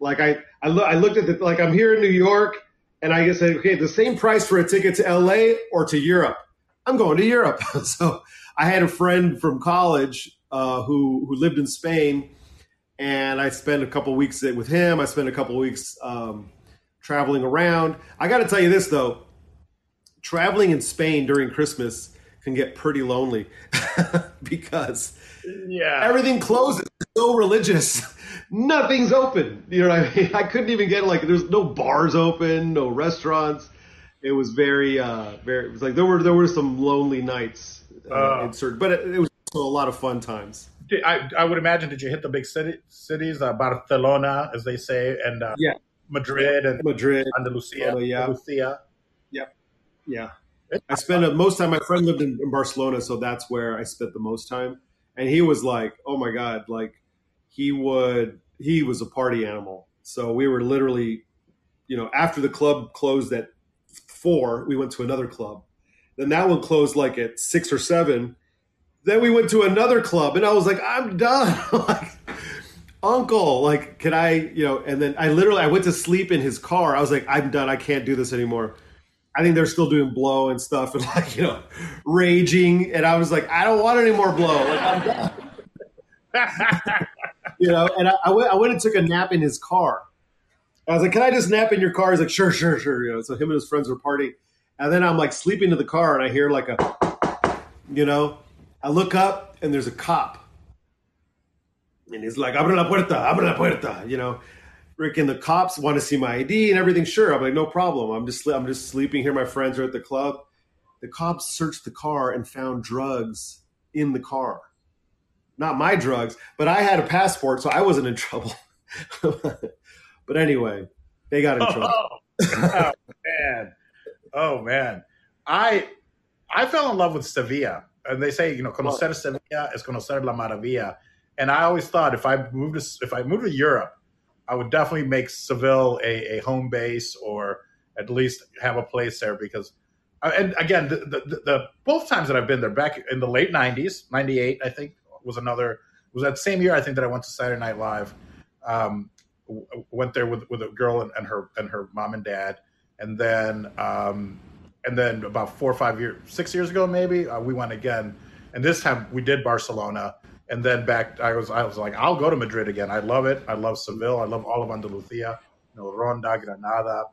Like I I, lo- I looked at the like I'm here in New York, and I said, okay, the same price for a ticket to LA or to Europe. I'm going to Europe. so I had a friend from college uh, who who lived in Spain and I spent a couple weeks with him. I spent a couple weeks um, traveling around. I got to tell you this though, traveling in Spain during Christmas can get pretty lonely because yeah, everything closes. so religious. Nothing's open. You know what I mean? I couldn't even get like there's no bars open, no restaurants. It was very, uh, very. It was like there were there were some lonely nights uh, uh, in certain, but it, it was a lot of fun times. I, I would imagine did you hit the big city, cities, uh, Barcelona, as they say, and uh, yeah, Madrid and Madrid, Andalusia, oh, yeah, Andalusia. Yep, yeah. I spent a, most time. My friend lived in, in, Barcelona, so that's where I spent the most time. And he was like, "Oh my god!" Like he would. He was a party animal. So we were literally, you know, after the club closed at four, we went to another club. Then that one closed like at six or seven then we went to another club, and I was like, I'm done. like, uncle, like, can I, you know? And then I literally, I went to sleep in his car. I was like, I'm done. I can't do this anymore. I think they're still doing blow and stuff, and like, you know, raging. And I was like, I don't want any more blow. Like, I'm done. you know, and I, I, went, I went and took a nap in his car. I was like, "Can I just nap in your car?" He's like, "Sure, sure, sure." You know, so him and his friends were partying, and then I'm like sleeping in the car, and I hear like a, you know, I look up and there's a cop. And he's like, abre la puerta, abre la puerta, you know. Rick and the cops want to see my ID and everything. Sure, I'm like, no problem. I'm just I'm just sleeping here. My friends are at the club. The cops searched the car and found drugs in the car. Not my drugs, but I had a passport, so I wasn't in trouble. but anyway, they got in oh, trouble. oh man, oh man, I I fell in love with Sevilla and they say, you know, conocer Sevilla es conocer la maravilla. And I always thought if I moved to if I moved to Europe, I would definitely make Seville a, a home base or at least have a place there because, uh, and again, the, the, the, both times that I've been there, back in the late '90s, '98, I think was another was that same year I think that I went to Saturday Night Live. Um, went there with with a girl and, and, her and her mom and dad, and then um, and then about four or five years, six years ago, maybe uh, we went again, and this time we did Barcelona, and then back. I was I was like, I'll go to Madrid again. I love it. I love Seville. I love all of Andalusia, you know, Ronda, Granada,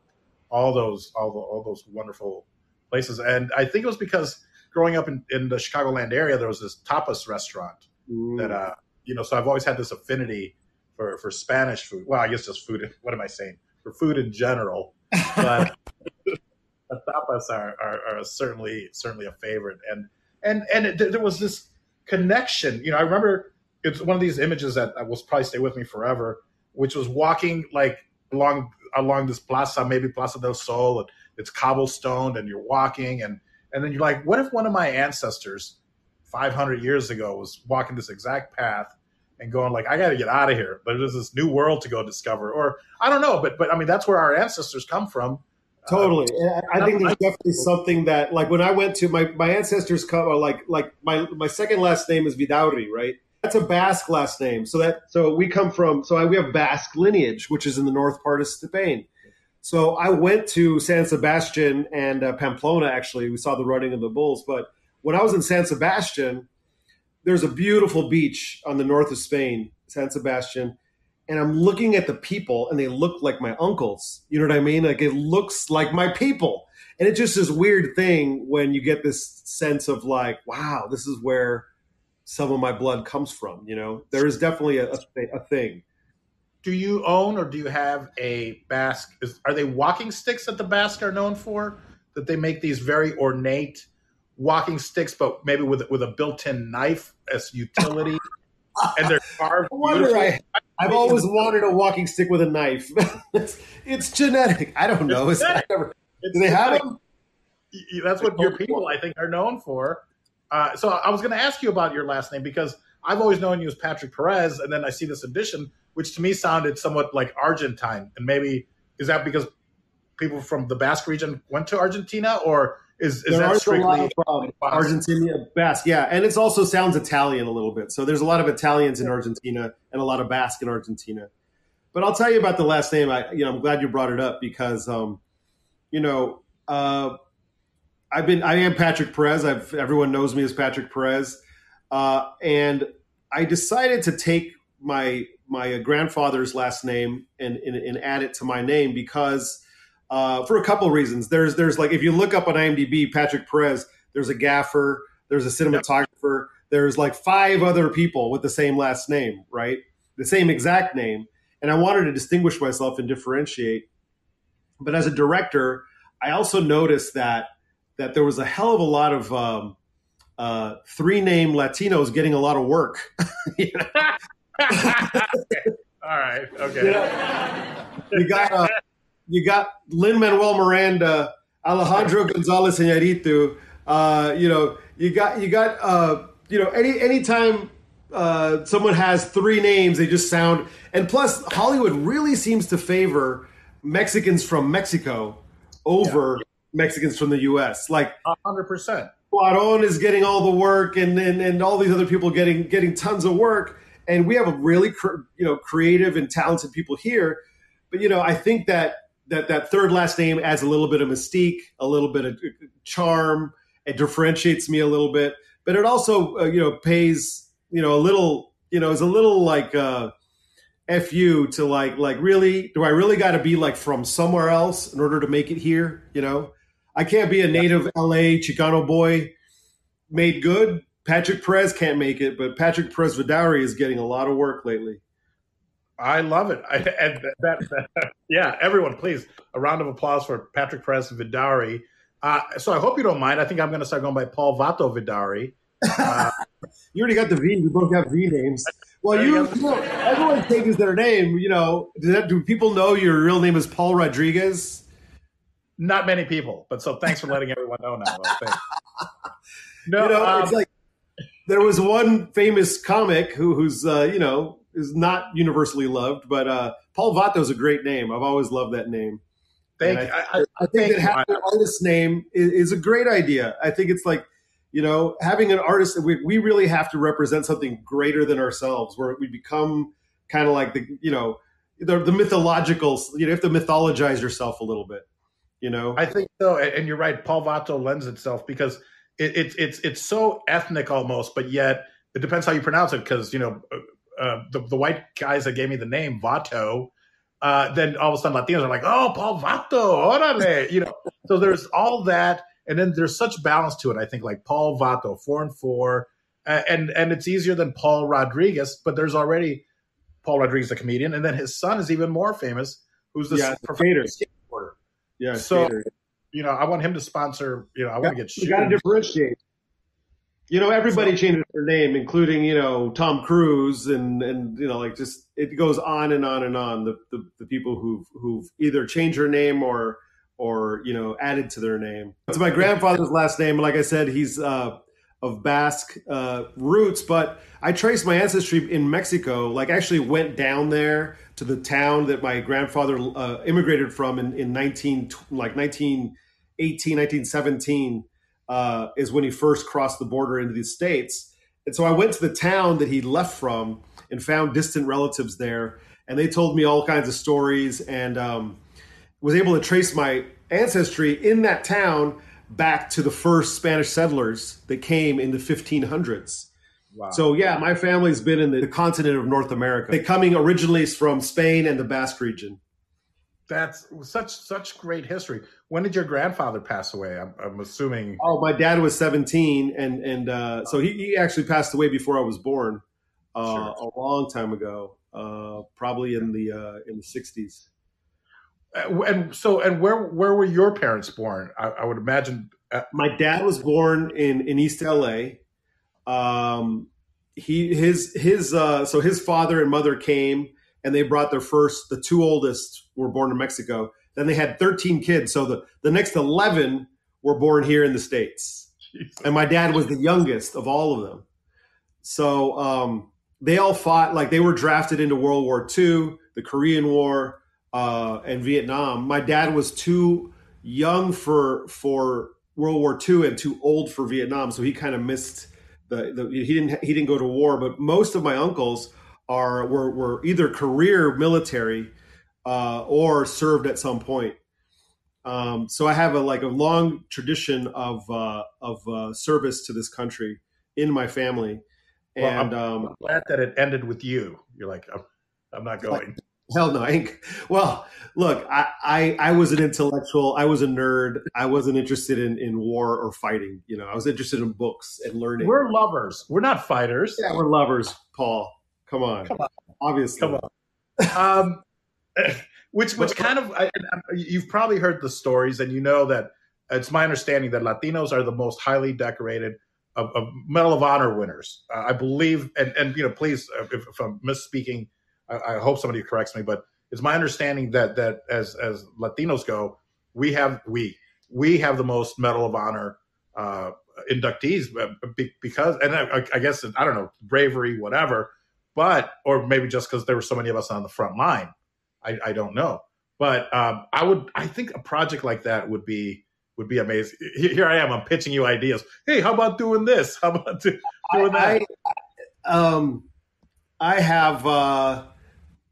all those all the, all those wonderful places. And I think it was because growing up in, in the Chicagoland area, there was this tapas restaurant Ooh. that uh, you know. So I've always had this affinity for for Spanish food. Well, I guess just food. What am I saying? For food in general, but tapas are, are, are, certainly certainly a favorite, and and and it, there was this connection. You know, I remember it's one of these images that will probably stay with me forever, which was walking like along along this plaza, maybe Plaza del Sol, and it's cobblestoned and you're walking and and then you're like, what if one of my ancestors 500 years ago was walking this exact path and going like, I got to get out of here. But there's this new world to go discover, or I don't know, but but I mean that's where our ancestors come from. Totally, uh, I think there's definitely something that like when I went to my my ancestors come like like my my second last name is Vidaurri, right? That's a Basque last name. So that so we come from so I, we have Basque lineage, which is in the north part of Spain. So I went to San Sebastian and uh, Pamplona. Actually, we saw the running of the bulls. But when I was in San Sebastian, there's a beautiful beach on the north of Spain, San Sebastian, and I'm looking at the people, and they look like my uncles. You know what I mean? Like it looks like my people, and it's just this weird thing when you get this sense of like, wow, this is where some of my blood comes from. You know, there is definitely a, a, thing. Do you own or do you have a Basque? Is, are they walking sticks that the Basque are known for? That they make these very ornate walking sticks, but maybe with with a built-in knife as utility, and they're carved. I wonder, I, have always wanted a walking stick with a knife. it's, it's, genetic. I don't know. It's, never, do they have them? That's what your people, I think, are known for. Uh, so I was going to ask you about your last name because I've always known you as Patrick Perez, and then I see this addition, which to me sounded somewhat like Argentine. And maybe is that because people from the Basque region went to Argentina, or is, is that strictly Argentina Basque? Yeah, and it also sounds Italian a little bit. So there's a lot of Italians in Argentina and a lot of Basque in Argentina. But I'll tell you about the last name. I, you know, I'm glad you brought it up because, um, you know, uh, I've been I am Patrick Perez. I've everyone knows me as Patrick Perez, uh, and I decided to take my my grandfather's last name and, and, and add it to my name because uh, for a couple of reasons. There's there's like if you look up on IMDb, Patrick Perez. There's a gaffer. There's a cinematographer. There's like five other people with the same last name, right? The same exact name. And I wanted to distinguish myself and differentiate. But as a director, I also noticed that that there was a hell of a lot of um, uh, three name Latinos getting a lot of work. okay. All right. Okay. You, know, you got uh, you got Lin Manuel Miranda, Alejandro Gonzalez Iñárritu. Uh, you know, you got you got uh, you know any anytime uh, someone has three names, they just sound. And plus, Hollywood really seems to favor Mexicans from Mexico over. Yeah Mexicans from the U.S. Like hundred percent. Cuarón is getting all the work, and, and and all these other people getting getting tons of work, and we have a really you know creative and talented people here. But you know, I think that that that third last name adds a little bit of mystique, a little bit of charm. It differentiates me a little bit, but it also uh, you know pays you know a little you know is a little like. Uh, fu to like like really do i really got to be like from somewhere else in order to make it here you know I can't be a native LA Chicano boy made good. Patrick Perez can't make it, but Patrick Perez Vidaurri is getting a lot of work lately. I love it. I, and that, that, yeah, everyone, please, a round of applause for Patrick Perez Vidaurri. Uh, so I hope you don't mind. I think I'm going to start going by Paul Vato Vidaurri. Uh, you already got the V. We both have V names. Well, you, you know, everyone changes their name. You know, do, that, do people know your real name is Paul Rodriguez? Not many people, but so thanks for letting everyone know now. no, you know, um, it's like there was one famous comic who, who's uh, you know is not universally loved, but uh, Paul Vato is a great name. I've always loved that name. Thank I, I, I, think that having an artist name is, is, a great idea. I think it's like you know having an artist. We, we really have to represent something greater than ourselves, where we become kind of like the you know the, the mythological. You know, you have to mythologize yourself a little bit. You know, I think so, and you're right. Paul Vato lends itself because it, it, it's it's so ethnic almost, but yet it depends how you pronounce it. Because you know, uh, the the white guys that gave me the name Vato, uh, then all of a sudden Latinos are like, oh, Paul Vato, orale, you know. so there's all that, and then there's such balance to it. I think like Paul Vato, four and four, uh, and and it's easier than Paul Rodriguez, but there's already Paul Rodriguez, the comedian, and then his son is even more famous, who's the yeah, yeah. So, skater. you know, I want him to sponsor. You know, I want to get. You got to differentiate. You know, everybody so, changes their name, including you know Tom Cruise, and and you know, like just it goes on and on and on. The the, the people who've who've either changed their name or or you know added to their name. It's my grandfather's last name. Like I said, he's uh, of Basque uh, roots, but I traced my ancestry in Mexico. Like, actually went down there to the town that my grandfather uh, immigrated from in, in 19 like 1918, 1917 uh, is when he first crossed the border into the states. And so I went to the town that he left from and found distant relatives there, and they told me all kinds of stories and um, was able to trace my ancestry in that town back to the first Spanish settlers that came in the 1500s. Wow. So yeah, my family's been in the, the continent of North America. They coming originally from Spain and the Basque region. That's such such great history. When did your grandfather pass away? I'm, I'm assuming. Oh, my dad was 17, and and uh, so he, he actually passed away before I was born, uh, sure. a long time ago, uh, probably in the uh, in the 60s. Uh, and so, and where where were your parents born? I, I would imagine. Uh, My dad was born in in East LA. Um, he his his uh, so his father and mother came and they brought their first. The two oldest were born in Mexico. Then they had 13 kids. So the the next 11 were born here in the states. Jesus. And my dad was the youngest of all of them. So um, they all fought like they were drafted into World War II, the Korean War uh, and Vietnam. My dad was too young for for World War II and too old for Vietnam, so he kind of missed the, the he didn't he didn't go to war. But most of my uncles are were were either career military uh, or served at some point. Um, so I have a like a long tradition of uh, of uh, service to this country in my family, and well, I'm, um, glad that it ended with you. You're like, I'm, I'm not going. Hell no, I ain't. Well, look, I, I, I was an intellectual. I was a nerd. I wasn't interested in, in war or fighting. You know, I was interested in books and learning. We're lovers. We're not fighters. Yeah, we're lovers, Paul. Come on. Come on. Obviously. Come on. um, which which kind of I, you've probably heard the stories, and you know that it's my understanding that Latinos are the most highly decorated of, of Medal of Honor winners. Uh, I believe, and and you know, please, if, if I'm misspeaking I, I hope somebody corrects me, but it's my understanding that that as as Latinos go, we have we we have the most Medal of Honor uh, inductees uh, because, and I, I, guess I don't know bravery, whatever, but or maybe just because there were so many of us on the front line, I, I don't know. But um, I would, I think a project like that would be would be amazing. Here I am, I'm pitching you ideas. Hey, how about doing this? How about doing that? I, um, I have. Uh,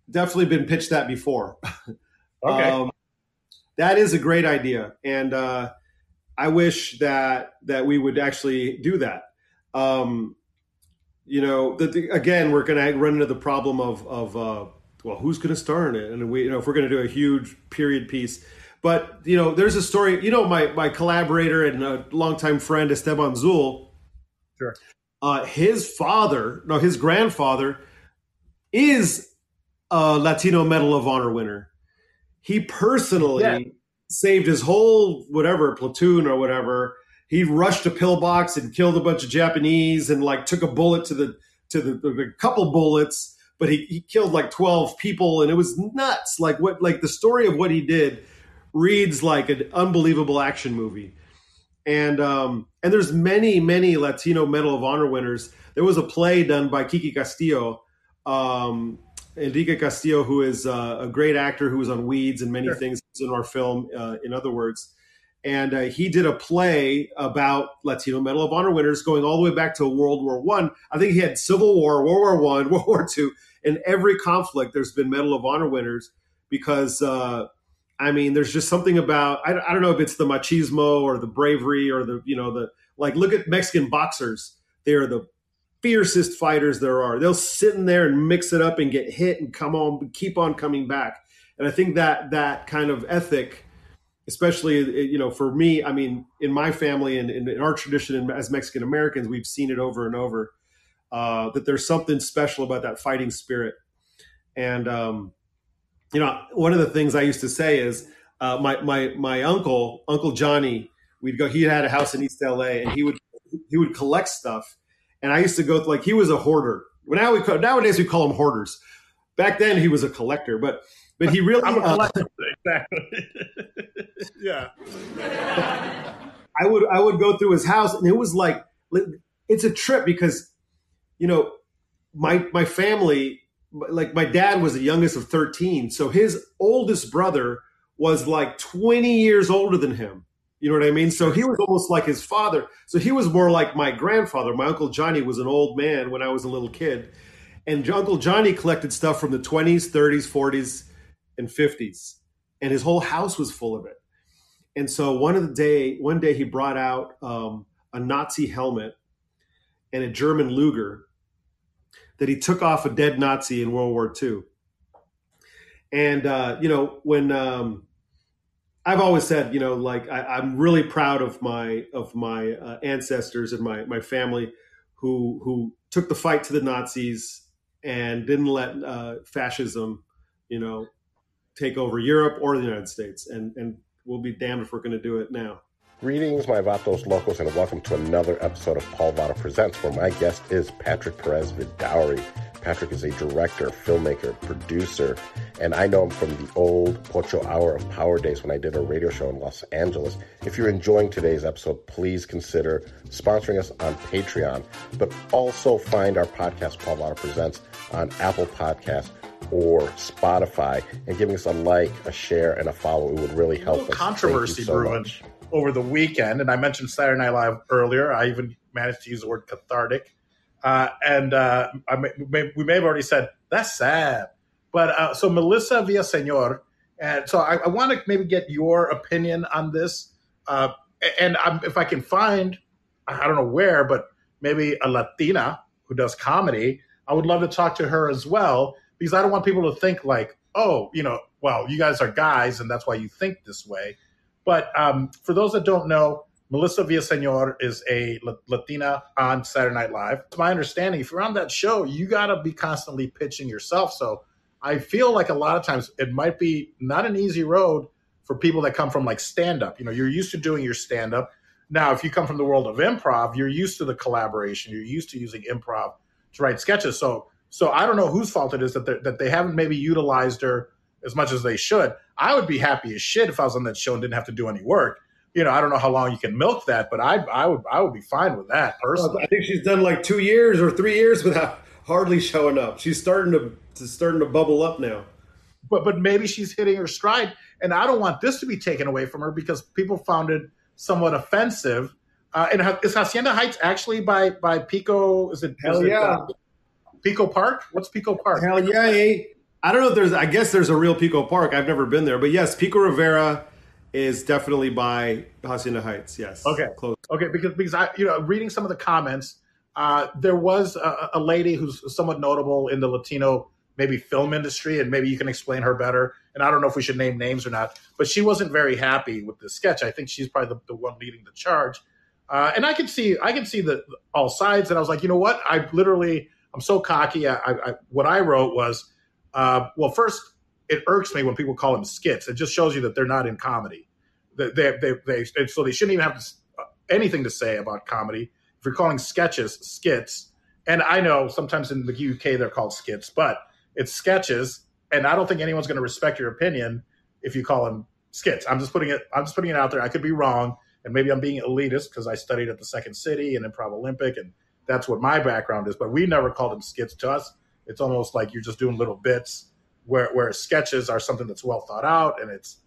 definitely been pitched that before. okay. Um, that is a great idea, and uh, I wish that that we would actually do that. Um, you know, the, the, again, we're going to run into the problem of of uh, well, who's going to star in it, and we, you know, if we're going to do a huge period piece. But you know, there's a story. You know, my my collaborator and a longtime friend Esteban Zul. Sure. Uh, his father, no, his grandfather, is a Latino Medal of Honor winner. He personally yeah. saved his whole whatever platoon or whatever. He rushed a pillbox and killed a bunch of Japanese and like took a bullet to the to the, the couple bullets, but he, he killed like twelve people and it was nuts. Like what like the story of what he did reads like an unbelievable action movie. And um, and there's many many Latino Medal of Honor winners. There was a play done by Kiki Castillo um, Enrique Castillo, who is uh, a great actor who was on Weeds and many sure. things in our film, uh, in other words. And uh, he did a play about Latino Medal of Honor winners going all the way back to World War One. I. I think he had Civil War, World War One, World War Two. In every conflict, there's been Medal of Honor winners because, uh, I mean, there's just something about I, I don't know if it's the machismo or the bravery or the you know the like. Look at Mexican boxers; they are the fiercest fighters there are. They'll sit in there and mix it up and get hit and come on, keep on coming back. And I think that that kind of ethic, especially you know, for me, I mean, in my family and in, our tradition as Mexican Americans, we've seen it over and over uh, that there's something special about that fighting spirit. And um, you know, one of the things I used to say is uh, my my my uncle, Uncle Johnny, we'd go. He had a house in East LA, and he would he would collect stuff and I used to go like he was a hoarder. Now we call, nowadays we call him hoarders. Back then he was a collector, but but he really I'm a collector. Uh, exactly. yeah. I would I would go through his house, and it was like it's a trip because you know my my family like my dad was the youngest of 13 so his oldest brother was like 20 years older than him. You know what i mean? So he was almost like his father. So he was more like my grandfather. My uncle johnny was an old man when i was a little kid. And uncle johnny collected stuff from the 20s 30s 40s and 50s and his whole house was full of it and so one of the day one day he brought out um, a nazi helmet and a german luger that he took off a dead Nazi in World War II. And uh, you know, when um, I've always said, you know, like I, am really proud of my of my uh, ancestors and my my family who who took the fight to the Nazis and didn't let uh, fascism, you know, take over Europe or the United States. And and we'll be damned if we're going to do it now. Greetings, my Vatos Locos, and welcome to another episode of Paul Vato Presents, where my guest is Patrick Perez Vidaurri. Patrick is a director, filmmaker, producer, and I know him from the old Pocho Hour of Power days when I did a radio show in Los Angeles. If you're enjoying today's episode, please consider sponsoring us on Patreon, but also find our podcast, Paul Vato Presents, on Apple Podcasts or Spotify and giving us a like, a share, and a follow. It would really help us. Controversy so brewing. Much over the weekend, and I mentioned Saturday Night Live earlier. I even managed to use the word cathartic, uh, and uh, may, we may have already said that's sad. But uh, so Melissa Villaseñor, and so I, I want to maybe get your opinion on this, uh, and I'm, if I can find, I don't know where, but maybe a Latina who does comedy, I would love to talk to her as well because I don't want people to think like, oh, you know, well, you guys are guys, and that's why you think this way. But um, for those that don't know, Melissa Villaseñor is a Latina on Saturday Night Live. To my understanding, if you're on that show, you got to be constantly pitching yourself. So I feel like a lot of times it might be not an easy road for people that come from like stand up. You know, you're used to doing your stand up. Now, if you come from the world of improv, you're used to the collaboration. You're used to using improv to write sketches. So, so I don't know whose fault it is that that they haven't maybe utilized her as much as they should. I would be happy as shit if I was on that show and didn't have to do any work. You know, I don't know how long you can milk that, but I, I would, I would be fine with that personally. I think she's done like two years or three years without hardly showing up. She's starting to, to starting to bubble up now. But, but maybe she's hitting her stride, and I don't want this to be taken away from her because people found it somewhat offensive. Uh, and is Hacienda Heights actually by by Pico? Is it? Hell is yeah. It, uh, Pico Park? What's Pico Park? Hell yeah! I don't know if there's. I guess there's a real Pico Park. I've never been there, but yes, Pico Rivera is definitely by Hacienda Heights. Yes. Okay. Close. Okay. Because because I you know reading some of the comments, uh, there was a, a, lady who's somewhat notable in the Latino maybe film industry, and maybe you can explain her better. And I don't know if we should name names or not, but she wasn't very happy with the sketch. I think she's probably the, the one leading the charge. Uh, and I can see I can see the all sides, and I was like, you know what? I literally I'm so cocky. I, I, what I wrote was uh, well, first, it irks me when people call them skits. It just shows you that they're not in comedy. They, they, they, they so they shouldn't even have to, uh, anything to say about comedy. If you're calling sketches skits, and I know sometimes in the UK they're called skits, but it's sketches, and I don't think anyone's going to respect your opinion if you call them skits. I'm just putting it. I'm just putting it out there. I could be wrong, and maybe I'm being elitist because I studied at the Second City and Improv Olympic, and that's what my background is. But we never called them skits to us. It's almost like you're just doing little bits where where sketches are something that's well thought out and it's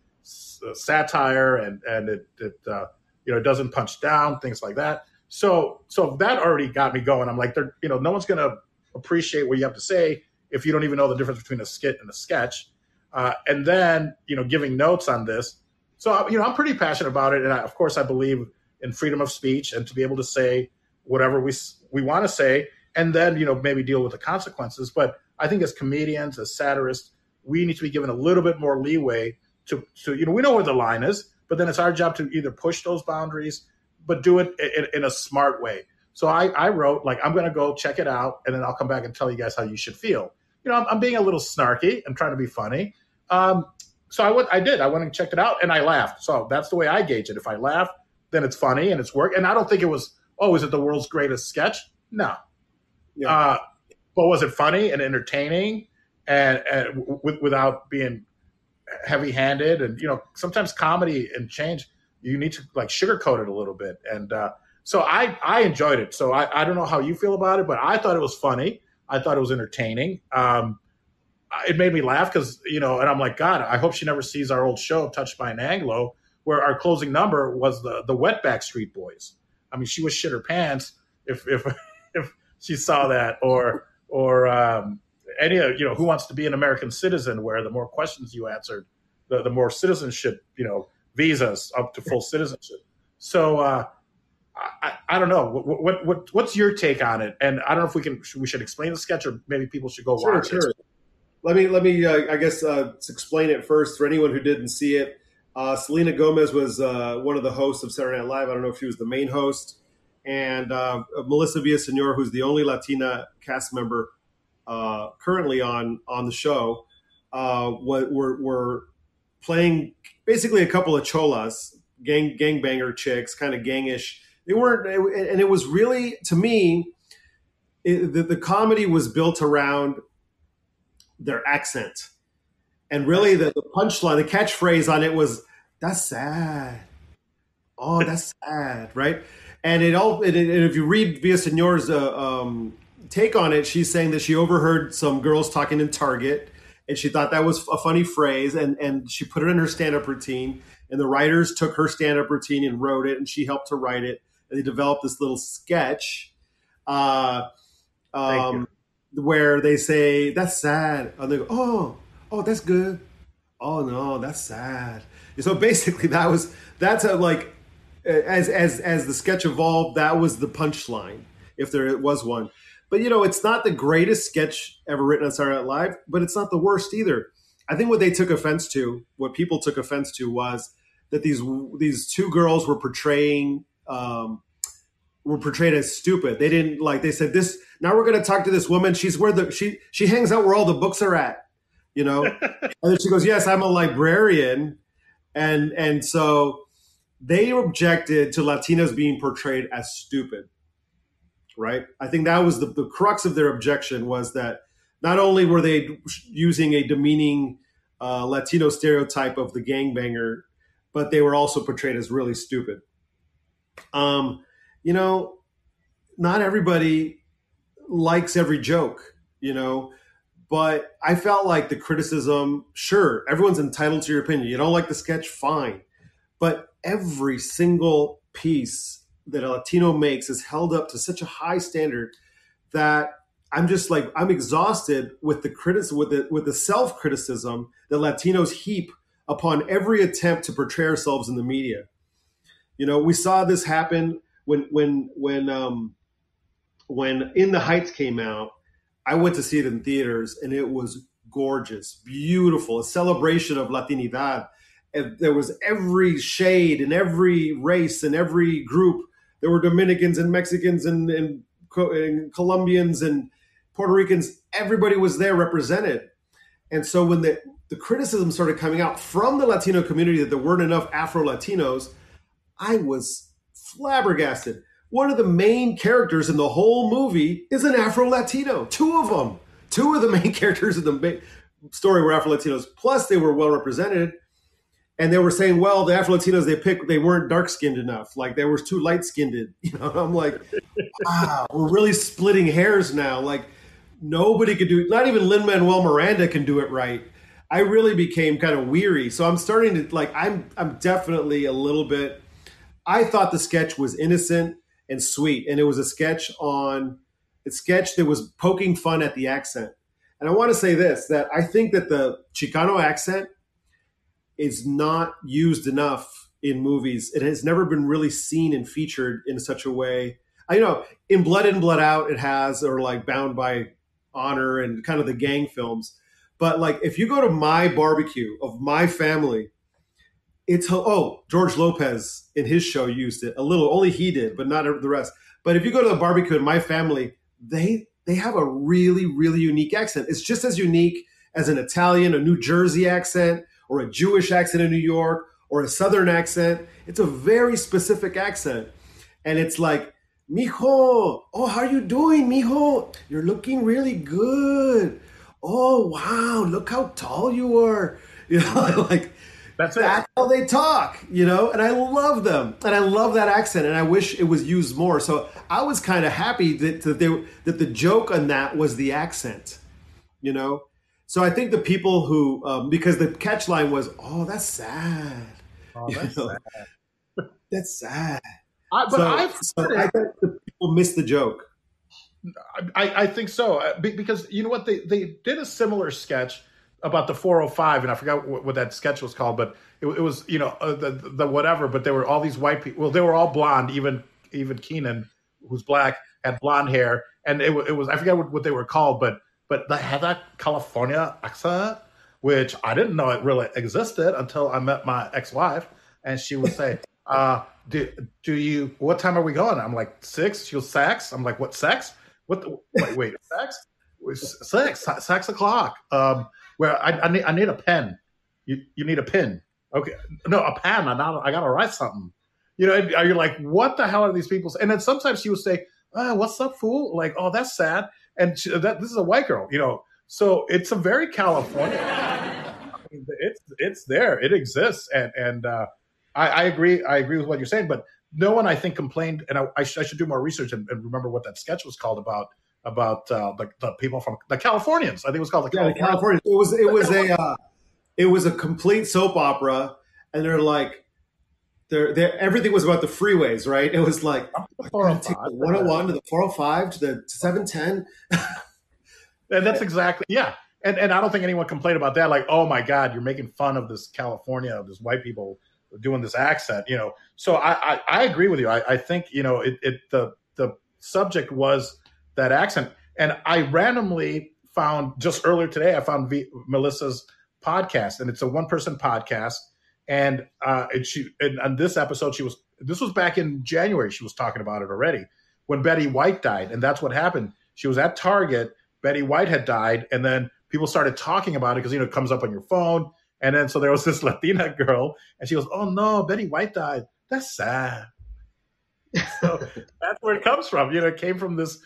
uh, satire and and it, it uh, you know it doesn't punch down things like that. So so that already got me going. I'm like they're you know no one's going to appreciate what you have to say if you don't even know the difference between a skit and a sketch. Uh, and then you know giving notes on this. So you know i'm pretty passionate about it. And I, of course i believe in freedom of speech and to be able to say whatever we we want to say and then you know maybe deal with the consequences. But I think as comedians, as satirists, we need to be given a little bit more leeway to, to you know we know where the line is, but then it's our job to either push those boundaries, but do it in, in a smart way. So I, I wrote like I'm going to go check it out, and then I'll come back and tell you guys how you should feel. You know, I'm, I'm being a little snarky. I'm trying to be funny. Um, so I went, I did. I went and checked it out, and I laughed. So that's the way I gauge it. If I laugh, then it's funny and it's work. And I don't think it was, oh, is it the world's greatest sketch? No, yeah. Uh, but was it funny and entertaining and, and w- without being heavy handed, and you know sometimes comedy and change you need to like sugarcoat it a little bit, and uh, so I I enjoyed it. So I I don't know how you feel about it, but I thought it was funny. I thought it was entertaining. Um, it made me laugh because you know, and I'm like, God, I hope she never sees our old show, Touched by an Anglo, where our closing number was the the Wetback Street Boys. I mean, she would shit her pants if if if she saw that, or or um, any of you know, who wants to be an American citizen, where the more questions you answered, the the more citizenship, you know, visas up to full citizenship. So. uh I, I, don't know what, what, what what's your take on it, and I don't know if we can we should explain the sketch or maybe people should go sure, watch sure. it. Let me let me uh, I guess uh, explain it first for anyone who didn't see it. Uh, Selena Gomez was uh, one of the hosts of Saturday Night Live. I don't know if she was the main host, and uh, Melissa Villasenor, who's the only Latina cast member uh, currently on on the show, were, were playing basically a couple of cholas, gang gangbanger chicks, kind of gangish. They weren't, and it was really to me, it, the, the comedy was built around their accent, and really the, the punchline, the catchphrase on it was "That's sad." Oh, that's sad, right? And it all, and, if you read Villasenor's uh, um, take on it, she's saying that she overheard some girls talking in Target, and she thought that was a funny phrase, and and she put it in her stand up routine. And the writers took her stand up routine and wrote it, and she helped to write it And they developed this little sketch uh, um, where they say that's sad and they go oh oh that's good oh no that's sad so basically that was that's a like as as as the sketch evolved that was the punchline if there was one but you know it's not the greatest sketch ever written on Saturday Night Live but it's not the worst either I think what they took offense to what people took offense to was that these these two girls were portraying um, were portrayed as stupid. They didn't like. They said this. Now we're going to talk to this woman. She's where the she she hangs out where all the books are at. You know, and then she goes, "Yes, I'm a librarian," and and so they objected to Latinas being portrayed as stupid. Right. I think that was the the crux of their objection was that not only were they using a demeaning uh, Latino stereotype of the gangbanger, but they were also portrayed as really stupid. Um, you know, not everybody likes every joke, you know, but I felt like the criticism, sure, everyone's entitled to your opinion. You don't like the sketch, fine. But every single piece that a Latino makes is held up to such a high standard that I'm just like I'm exhausted with the criticism with the with the self criticism that Latinos heap upon every attempt to portray ourselves in the media. You know, we saw this happen when when when um when In the Heights came out. I went to see it in theaters, and it was gorgeous, beautiful, a celebration of Latinidad. And there was every shade and every race and every group. There were Dominicans and Mexicans and, and, and Colombians and Puerto Ricans. Everybody was there represented. And so when the, the criticism started coming out from the Latino community that there weren't enough Afro Latinos, I was flabbergasted. One of the main characters in the whole movie is an Afro Latino. Two of them. Two of the main characters in the story were Afro Latinos. Plus, they were well represented. And they were saying, well, the Afro Latinos they picked, they weren't dark skinned enough. Like they were too light skinned. You know, I'm like, wow, we're really splitting hairs now. Like nobody could do it. Not even Lin Manuel Miranda can do it right. I really became kind of weary. So I'm starting to like I'm I'm definitely a little bit I thought the sketch was innocent and sweet, and it was a sketch on a sketch that was poking fun at the accent. And I want to say this: that I think that the Chicano accent is not used enough in movies. It has never been really seen and featured in such a way. I know in Blood In Blood Out it has, or like Bound by Honor and kind of the gang films. But like if you go to my barbecue of my family, it's oh George Lopez in his show used it a little. Only he did, but not the rest. But if you go to the barbecue in my family, they they have a really really unique accent. It's just as unique as an Italian, a New Jersey accent, or a Jewish accent in New York, or a Southern accent. It's a very specific accent, and it's like. Mijo, oh, how are you doing, mijo? You're looking really good. oh wow, look how tall you are. You know, like That's it. that's how they talk, you know, and I love them, and I love that accent, and I wish it was used more. So I was kind of happy that that, they, that the joke on that was the accent, you know. So I think the people who, um, because the catch line was, "Oh, that's sad, Oh, You that's know, sad. that's sad." I, but so, I've so. I think the people missed the joke. I, I think so uh, because you know what they they did a similar sketch about the 405 and I forgot what, what that sketch was called but it, it was you know uh, the the whatever but there were all these white people well they were all blonde even even Keenan who's black had blonde hair and it, it was I forget what, what they were called but but they had that California accent which I didn't know it really existed until I met my ex-wife and she would say uh do, do you what time are we going? I'm like six? She'll sex? I'm like what sex? What the, wait wait sex? Six six o'clock. Um where I, I need i need a pen. You you need a pin. Okay. No a pen. I got i gotta write something. You know you're like what the hell are these people and then sometimes she would say oh, what's up fool? Like oh that's sad. And she, that this is a white girl you know. So it's a very california it's it's there. It exists. And and uh I, I agree. I agree with what you're saying, but no one, I think, complained. And I, I, sh- I should do more research and, and remember what that sketch was called about about uh, the, the people from the Californians. I think it was called the Yeah, the Californians. California. It was it was a uh, it was a complete soap opera, and they're like, they're, they're everything was about the freeways, right? It was like The we're gonna the 101 to the 405 to the 710. And that's exactly yeah. And and I don't think anyone complained about that. Like, oh my God, you're making fun of this California, of this white people doing this accent. You know. So I I, I agree with you. I, I think you know it, it the the subject was that accent, and I randomly found just earlier today I found v, Melissa's podcast, and it's a one person podcast. And uh, and she and on this episode she was this was back in January. She was talking about it already when Betty White died, and that's what happened. She was at Target. Betty White had died, and then people started talking about it because you know it comes up on your phone. And then so there was this Latina girl, and she goes, "Oh no, Betty White died. That's sad." so that's where it comes from. You know, it came from this,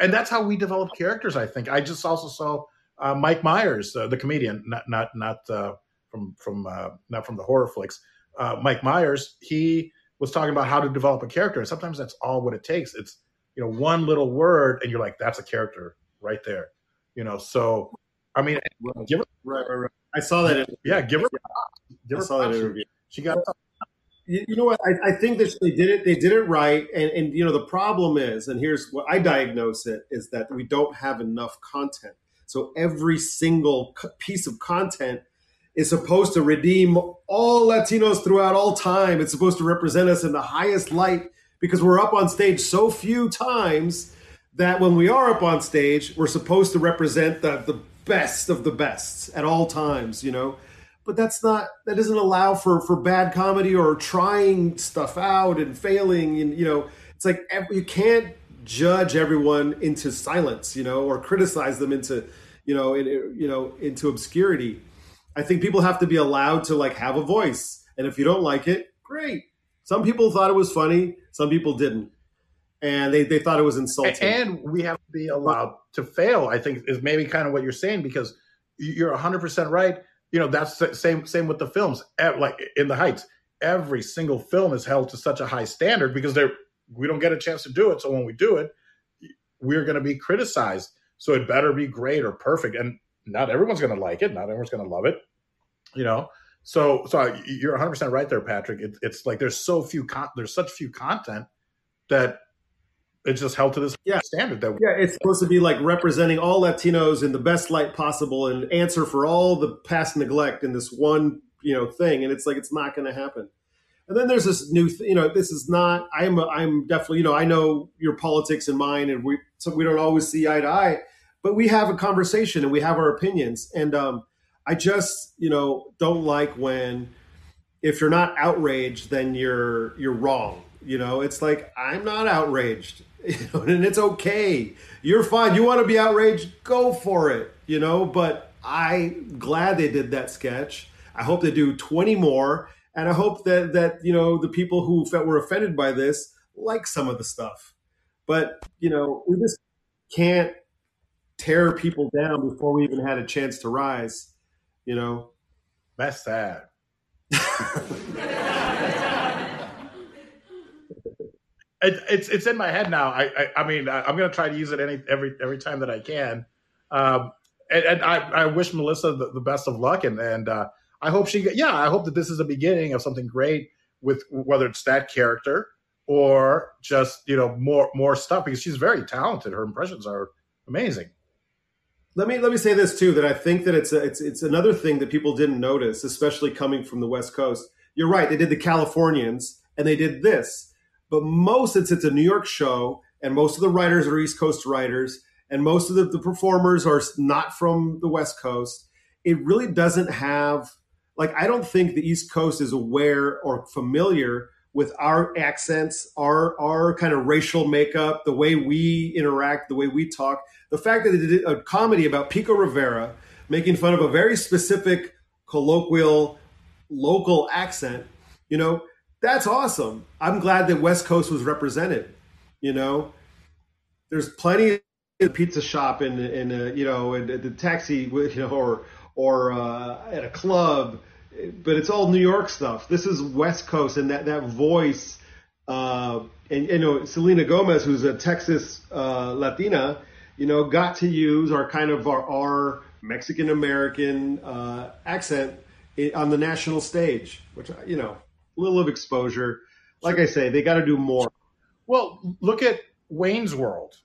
and that's how we develop characters. I think. I just also saw uh, Mike Myers, uh, the comedian, not not not uh, from from uh, not from the horror flicks. Uh, Mike Myers, he was talking about how to develop a character, and sometimes that's all what it takes. It's you know one little word, and you're like, that's a character right there. You know, so I mean, give her, Right, right, right. I saw that. In, yeah, give her, give I her saw that interview. She got You, know what? I, I think that they did it. They did it right, and and you know the problem is, and here's what I diagnose it is that we don't have enough content. So every single piece of content is supposed to redeem all Latinos throughout all time. It's supposed to represent us in the highest light because we're up on stage so few times that when we are up on stage, we're supposed to represent the, the best of the best at all times, you know? But that's not, that doesn't allow for, for bad comedy or trying stuff out and failing. And, you know, it's like you can't judge everyone into silence, you know, or criticize them into, you know, in, you know, into obscurity. I think people have to be allowed to like have a voice. And if you don't like it, great. Some people thought it was funny, some people didn't. And they, they thought it was insulting. and we have to be allowed to fail. I think is maybe kind of what you're saying because you're 100 percent right. You know, that's the same same with the films. Like in the Heights, every single film is held to such a high standard because they're we don't get a chance to do it. So when we do it, we're going to be criticized. So it better be great or perfect. And not everyone's going to like it. Not everyone's going to love it. You know. So so you're 100 percent right there, Patrick. It, it's like there's so few con- there's such few content that it's just held to this Yeah. standard that Yeah, it's supposed to be like representing all Latinos in the best light possible and answer for all the past neglect in this one, you know, thing. And it's like it's not going to happen. And then there's this new, th- you know, this is not. I'm, I'm definitely, you know, I know your politics and mine, and we, so we don't always see eye to eye, but we have a conversation and we have our opinions. And um, I just, you know, don't like when, if you're not outraged, then you're you're wrong. You know, it's like I'm not outraged, you know, and it's okay. You're fine. You want to be outraged? Go for it. You know, but I'm glad they did that sketch. I hope they do 20 more, and I hope that that you know the people who fe- were offended by this like some of the stuff. But you know, we just can't tear people down before we even had a chance to rise. You know, That's sad. it, it's it's in my head now. I I, I mean I, I'm going to try to use it any every every time that I can. Um, and, and I, I wish Melissa the, the best of luck, and and uh, I hope she yeah I hope that this is the beginning of something great with whether it's that character or just you know more more stuff because she's very talented. Her impressions are amazing. Let me let me say this too that I think that it's a, it's it's another thing that people didn't notice, especially coming from the West Coast. You're right; they did the Californians and they did this, but most it's it's a New York show, and most of the writers are East Coast writers, and most of the, the performers are not from the West Coast. It really doesn't have like I don't think the East Coast is aware or familiar with our accents, our our kind of racial makeup, the way we interact, the way we talk. The fact that they did a comedy about Pico Rivera making fun of a very specific colloquial local accent, you know, that's awesome. I'm glad that West Coast was represented. You know, there's plenty of pizza shop in in a, you know in the taxi you know or or uh, at a club but it's all New York stuff. This is West Coast, and that that voice, uh, and you know, Selena Gomez, who's a Texas uh, Latina, you know, got to use our kind of our, our Mexican American uh, accent on the national stage, which you know, little of exposure. Like I say, they got to do more. Well, look at Wayne's World.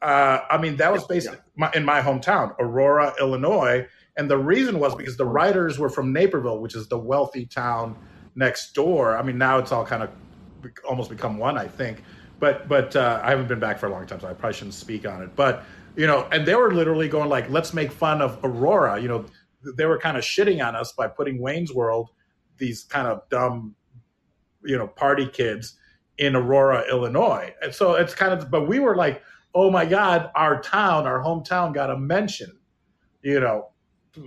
Uh, I mean, that was based yeah. my, in my hometown, Aurora, Illinois and the reason was because the writers were from Naperville, which is the wealthy town next door. I mean, now it's all kind of almost become one, I think. But but uh, I haven't been back for a long time, so I probably shouldn't speak on it. But you know, and they were literally going like, "Let's make fun of Aurora." You know, they were kind of shitting on us by putting Wayne's World, these kind of dumb, you know, party kids in Aurora, Illinois. And so it's kind of, but we were like, "Oh my God, our town, our hometown, got a mention." You know,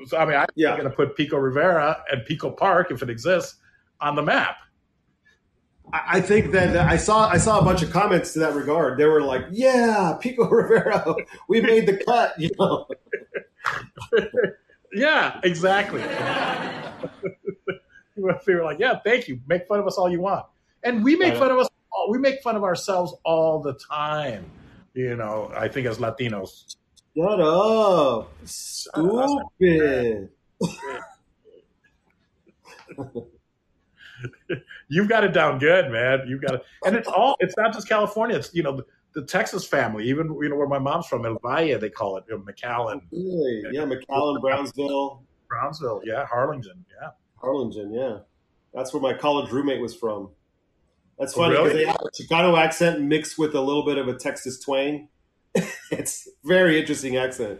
so, I mean, I'm yeah. going to put Pico Rivera and Pico Park, if it exists, on the map. I think that I saw I saw a bunch of comments to that regard. They were like, "Yeah, Pico Rivera, we made the cut," you know. yeah, exactly. they were like, "Yeah, thank you. Make fun of us all you want," and we make fun of us. We make fun of ourselves all the time. You know, I think as Latinos, Shut up. Stupid. You've got it down good, man. You've got it. And it's all, it's not just California. It's, you know, the, the Texas family, even, you know, where my mom's from, El Valle, they call it, you know, McAllen. Really? Yeah, McAllen, Brownsville. Brownsville, yeah. Harlingen, yeah. Harlingen, yeah. That's where my college roommate was from. That's funny because oh, really? they have a Chicano accent mixed with a little bit of a Texas twang. it's very interesting accent.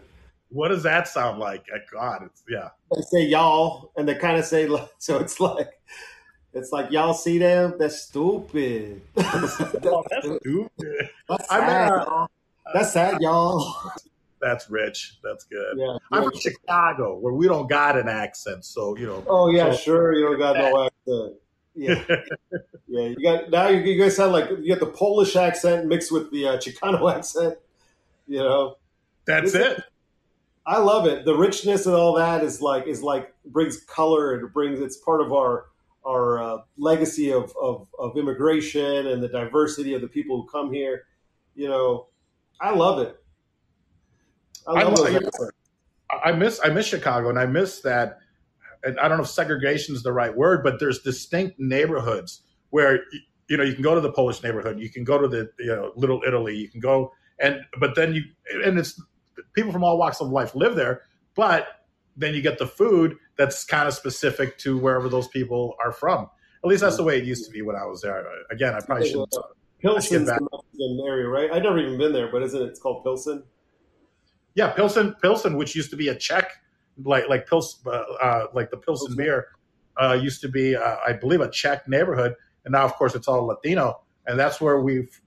What does that sound like? God, it's yeah. They say y'all, and they kind of say so. It's like it's like y'all see them. That's stupid. oh, that's stupid. That's sad, uh, that's sad, y'all. That's rich. That's good. Yeah, I'm from Chicago, where we don't got an accent, so you know. Oh yeah, so, sure. You don't got no accent. Yeah, yeah. You got now. You, you guys sound like you got the Polish accent mixed with the uh, Chicano accent. You know, that's it. I love it. The richness and all that is like is like brings color and it brings it's part of our our uh, legacy of, of of immigration and the diversity of the people who come here. You know, I love it. I, love I, I miss I miss Chicago and I miss that. And I don't know if segregation is the right word, but there's distinct neighborhoods where you know you can go to the Polish neighborhood, you can go to the you know Little Italy, you can go and but then you and it's people from all walks of life live there, but then you get the food that's kind of specific to wherever those people are from. At least that's the way it used to be when I was there. Again, I probably shouldn't. Pilsen's the area, right? I've never even been there, but isn't it? It's called Pilsen. Yeah, Pilsen, Pilsen, which used to be a Czech, like like Pils, uh, uh, like the Pilsen beer, uh, used to be, uh, I believe, a Czech neighborhood, and now, of course, it's all Latino, and that's where we've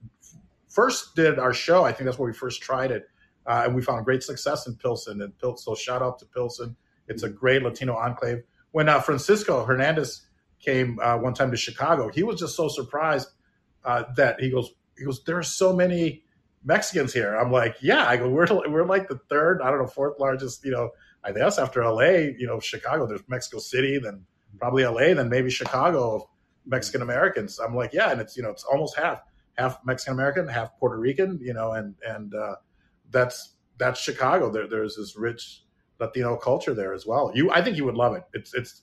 first did our show, I think that's where we first tried it, uh, and we found great success in Pilsen. And Pil- so shout out to Pilsen. It's a great Latino enclave. When uh, Francisco Hernandez came uh, one time to Chicago, he was just so surprised uh, that he goes, he goes, there are so many Mexicans here. I'm like, yeah. I go, we're we're like the third, I don't know, fourth largest. You know, I guess after LA, you know, Chicago. There's Mexico City, then probably LA, then maybe Chicago. Mexican Americans. I'm like, yeah, and it's you know, it's almost half half Mexican American, half Puerto Rican. You know, and and uh, that's that's Chicago. There, there's this rich Latino culture there as well. You, I think you would love it. It's it's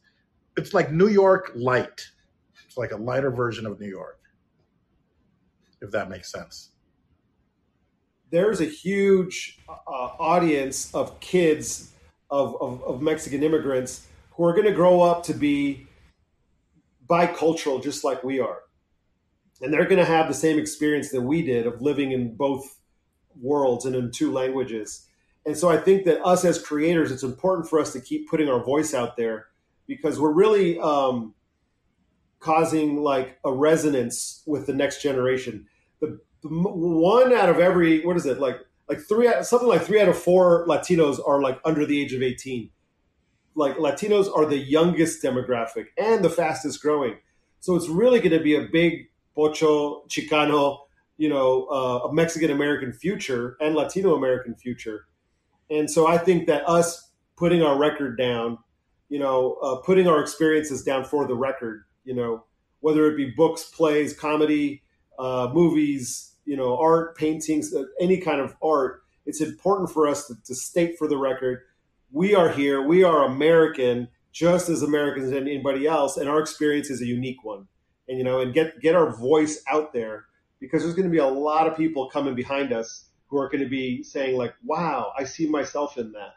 it's like New York light. It's like a lighter version of New York, if that makes sense. There's a huge uh, audience of kids of, of, of Mexican immigrants who are going to grow up to be bicultural, just like we are, and they're going to have the same experience that we did of living in both worlds and in two languages. And so I think that us as creators, it's important for us to keep putting our voice out there because we're really um, causing like a resonance with the next generation. The, one out of every what is it like like three something like three out of four Latinos are like under the age of eighteen. Like Latinos are the youngest demographic and the fastest growing. So it's really going to be a big pocho chicano, you know, uh, a Mexican American future and Latino American future. And so I think that us putting our record down you know, uh, putting our experiences down for the record, you know, whether it be books, plays, comedy, uh, movies, you know, art, paintings, uh, any kind of art. It's important for us to, to, state for the record, we are here, we are American, just as Americans and anybody else, and our experience is a unique one. And you know, and get get our voice out there because there's going to be a lot of people coming behind us who are going to be saying like, "Wow, I see myself in that."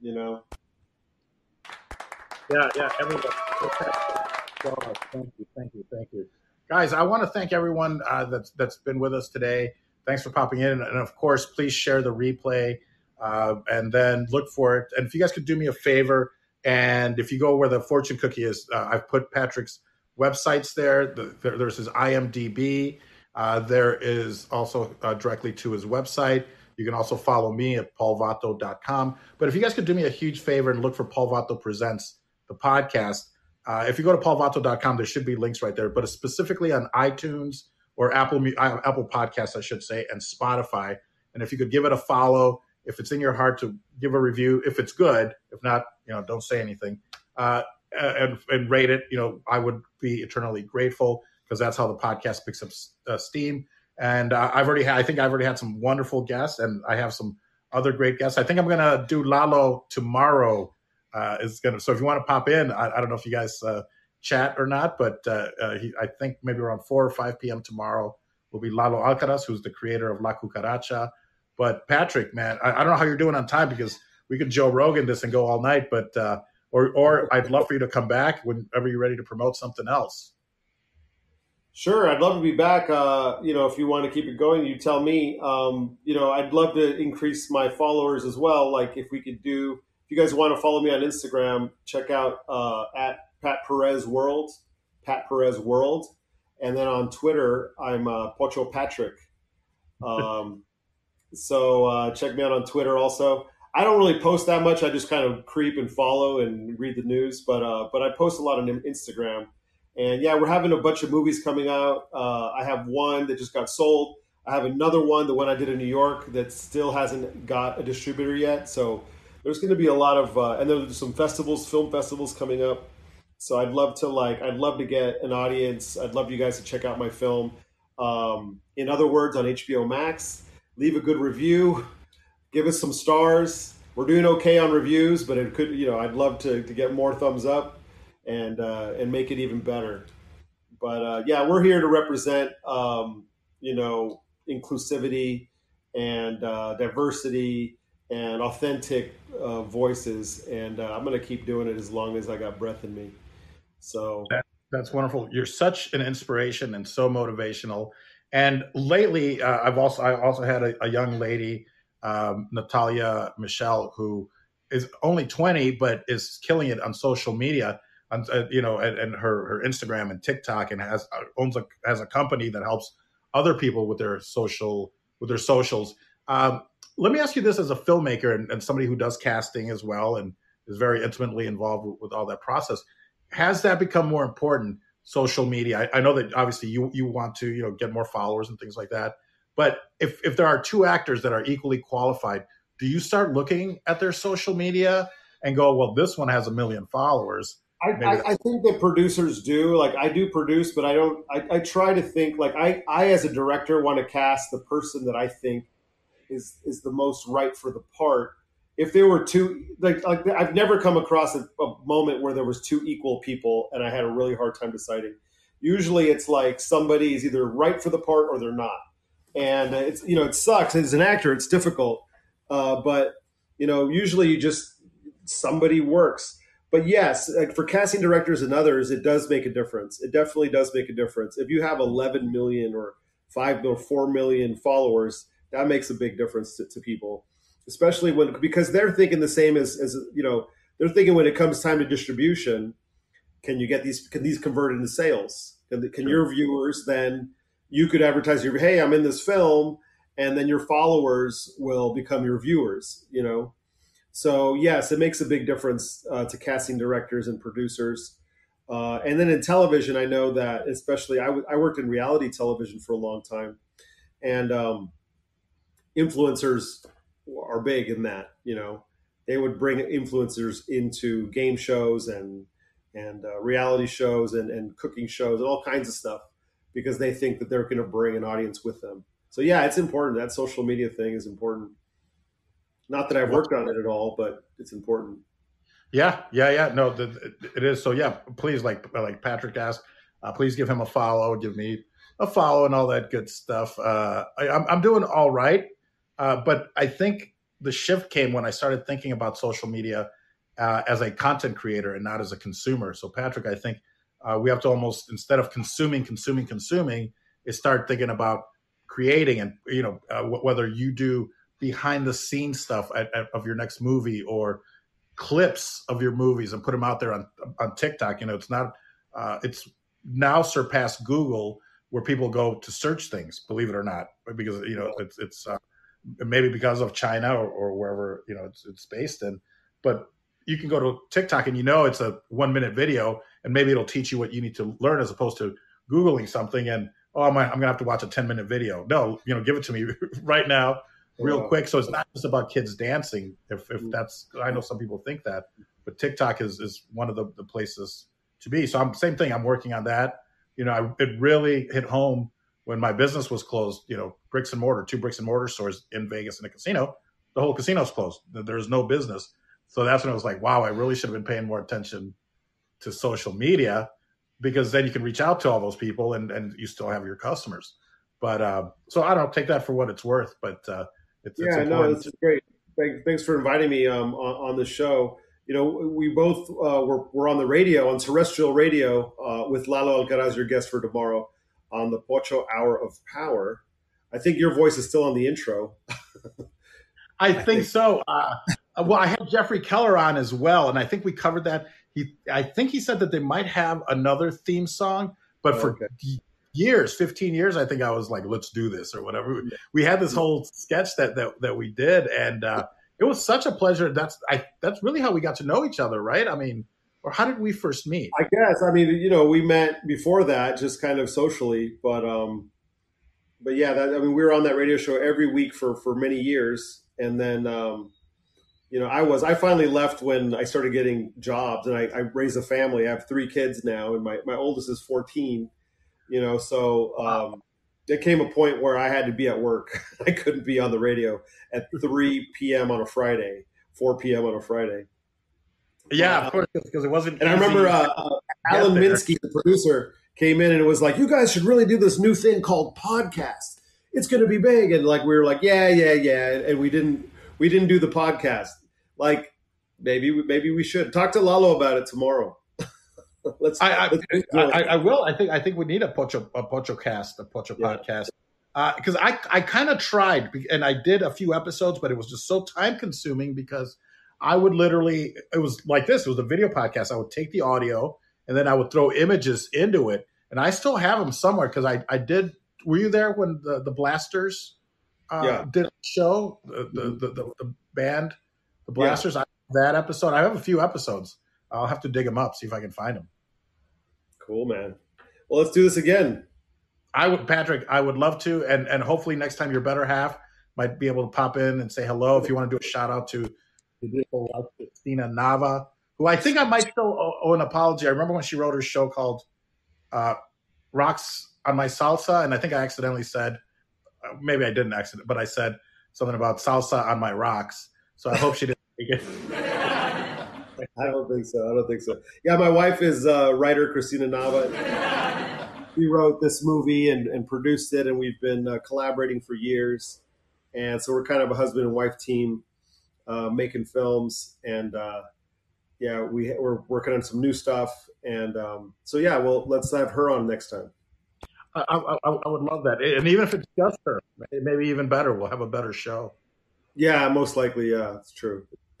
You know. Yeah, yeah, everybody. Thank you, thank you, thank you, guys. I want to thank everyone uh, that's that's been with us today. Thanks for popping in, and of course, please share the replay, uh, and then look for it. And if you guys could do me a favor, and if you go where the fortune cookie is, uh, I've put Patrick's websites there. The, there there's his IMDb. Uh, there is also uh, directly to his website. You can also follow me at paulvato.com. But if you guys could do me a huge favor and look for Paul Vato Presents the podcast. Uh, if you go to paulvato.com, there should be links right there, but specifically on iTunes or Apple uh, Apple Podcasts, I should say, and Spotify. And if you could give it a follow, if it's in your heart to give a review, if it's good, if not, you know, don't say anything, uh, and, and rate it. You know, I would be eternally grateful because that's how the podcast picks up uh, steam. And uh, I've already had, I think I've already had some wonderful guests, and I have some other great guests. I think I'm going to do Lalo tomorrow uh, is going to. So if you want to pop in, I, I don't know if you guys uh, chat or not, but uh, uh, he, I think maybe around 4 or 5 p.m. tomorrow will be Lalo Alcaraz, who's the creator of La Cucaracha. But Patrick, man, I, I, don't know how you're doing on time because we could Joe Rogan this and go all night, but uh, or or I'd love for you to come back whenever you're ready to promote something else. Sure, I'd love to be back. Uh, you know, if you want to keep it going, you tell me. Um, you know, I'd love to increase my followers as well. Like if we could do you guys want to follow me on Instagram, check out uh, at Pat Perez World, Pat Perez World, and then on Twitter, I'm uh, Pocho Patrick. Um, so uh, check me out on Twitter also. I don't really post that much. I just kind of creep and follow and read the news, but uh, but I post a lot on Instagram. And yeah, we're having a bunch of movies coming out. Uh, I have one that just got sold. I have another one, the one I did in New York, that still hasn't got a distributor yet. So there's going to be a lot of uh, and there's some festivals, film festivals coming up. So I'd love to like I'd love to get an audience. I'd love you guys to check out my film. Um, in other words, on HBO Max, leave a good review, give us some stars. We're doing okay on reviews, but it could you know I'd love to, to get more thumbs up and uh, and make it even better. But uh, yeah, we're here to represent um, you know inclusivity and uh, diversity and authentic uh, voices, and uh, I'm going to keep doing it as long as I got breath in me. So that, that's wonderful. You're such an inspiration and so motivational. And lately, uh, I've also I also had a, a young lady, um, Natalia Michelle, who is only 20 but is killing it on social media. On, uh, you know, and, and, her her Instagram and TikTok, and has uh, owns a has a company that helps other people with their social with their socials. Um, let me ask you this as a filmmaker and, and, somebody who does casting as well and is very intimately involved with, with all that process. Has that become more important? Social media. I, I, know that obviously you you want to you know get more followers and things like that. But if if there are two actors that are equally qualified, do you start looking at their social media and go, well, this one has a million followers? I, I, I, think that producers do. Like I do produce, but I don't. I, I try to think like I, I as a director want to cast the person that I think is is the most right for the part. If there were two, like, like I've never come across a, a moment where there was two equal people, and I had a really hard time deciding. Usually, it's like somebody is either right for the part or they're not, and it's you know it sucks as an actor. It's difficult, uh, but you know usually you just somebody works but yes, like for casting directors and others, it does make a difference. It definitely does make a difference. If you have 11 million or five or four million followers, that makes a big difference to, to people, especially when because they're thinking the same as as you know they're thinking when it comes time to distribution, can you get these can these convert into sales? Can, can sure. your viewers then you could advertise your hey I'm in this film and then your followers will become your viewers, you know so yes, it makes a big difference uh, to casting directors and producers. Uh, and then in television, I know that especially I, w- I worked in reality television for a long time, and um, influencers are big in that. You know, they would bring influencers into game shows and and uh, reality shows and, and cooking shows and all kinds of stuff because they think that they're going to bring an audience with them. So yeah, it's important. That social media thing is important. Not that I've worked on it at all, but it's important. Yeah, yeah, yeah. No, the, it is. So yeah, please, like like Patrick asked, uh, please give him a follow. Give me a follow and all that good stuff. Uh, I, I'm, I'm doing all right, uh, but I think the shift came when I started thinking about social media uh, as a content creator and not as a consumer. So Patrick, I think uh, we have to almost instead of consuming, consuming, consuming, is start thinking about creating and you know uh, whether you do behind the scenes stuff at, at, of your next movie or clips of your movies and put them out there on on TikTok. You know, it's not uh, it's now surpassed Google where people go to search things. Believe it or not, because you know it's it's uh, maybe because of China or, or wherever you know it's it's based in, but you can go to TikTok and you know it's a one minute video and maybe it'll teach you what you need to learn as opposed to googling something and oh I'm, I'm gonna have to watch a 10 minute video no you know give it to me right now real quick. So it's not just about kids dancing. If, if mm. that's, I know some people think that, but TikTok is, is one of the, the places to be. So I'm same thing. I'm working on that. You know, I, it really hit home when my business was closed. You know, bricks and mortar, two bricks and mortar stores in Vegas and a casino. The whole casino's closed. There's no business. So that's when I was like, wow, I really should have been paying more attention to social media because then you can reach out to all those people and, and you still have your customers. But uh, so I don't take that for what it's worth, but uh, it's, yeah, it's no, this is great. Thanks for inviting me um, on, on the show. You know, we both uh, were, were on the radio, on terrestrial radio, uh, with Lalo Alcaraz, your guest for tomorrow, on the Pocho Hour of Power. I think your voice is still on the intro. I, I think, think, so. Uh, well, I had Jeffrey Keller on as well, and I think we covered that. He, I think he said that they might have another theme song, but oh, for years, 15 years, I think I was like, let's do this or whatever. We had this whole sketch that, that, that we did. And, uh, it was such a pleasure. That's, I, that's really how we got to know each other, right? I mean, or how did we first meet? I guess, I mean, you know, we met before that just kind of socially, but, um, but yeah, that, I mean, we were on that radio show every week for, for many years. And then, um, you know, I was, I finally left when I started getting jobs and I, I raised a family. I have three kids now and my, my oldest is 14 you know so um, there came a point where i had to be at work i couldn't be on the radio at 3 p.m on a friday 4 p.m on a friday yeah of course because it wasn't and i remember uh, uh, alan minsky the producer came in and it was like you guys should really do this new thing called podcast it's going to be big and like we were like yeah yeah yeah and we didn't we didn't do the podcast like maybe maybe we should talk to lalo about it tomorrow let's. I I, I, I, will. I think I think we need a Pocho a Pocho cast, a Pocho yeah. podcast. Because uh, I I kind of tried and I did a few episodes, but it was just so time consuming because I would literally it was like this. It was a video podcast. I would take the audio and then I would throw images into it, and I still have them somewhere because I I did. Were you there when the the Blasters uh, yeah. did a show? The the, mm-hmm. the, the, the band, the Blasters. Yeah. I, that episode. I have a few episodes. I'll have to dig them up, see if I can find them. Cool, man. Well, let's do this again. I would, Patrick. I would love to, and and hopefully next time your better half might be able to pop in and say hello. If you want to do a shout out to beautiful Christina Nava, who I think I might still owe, an apology. I remember when she wrote her show called uh, "Rocks on My Salsa," and I think I accidentally said, uh, maybe I didn't accident, but I said something about salsa on my rocks. So I hope she didn't take it. I don't think so. I don't think so. Yeah, my wife is uh, writer Christina Nava. we wrote this movie and, and, produced it, and we've been uh, collaborating for years. And so we're kind of a husband and wife team uh, making films. And uh, yeah, we, we're working on some new stuff. And um, so, yeah, well, let's have her on next time. I, I, I, would love that. And even if it's just her, maybe even better. We'll have a better show. Yeah, most likely. Yeah, it's true.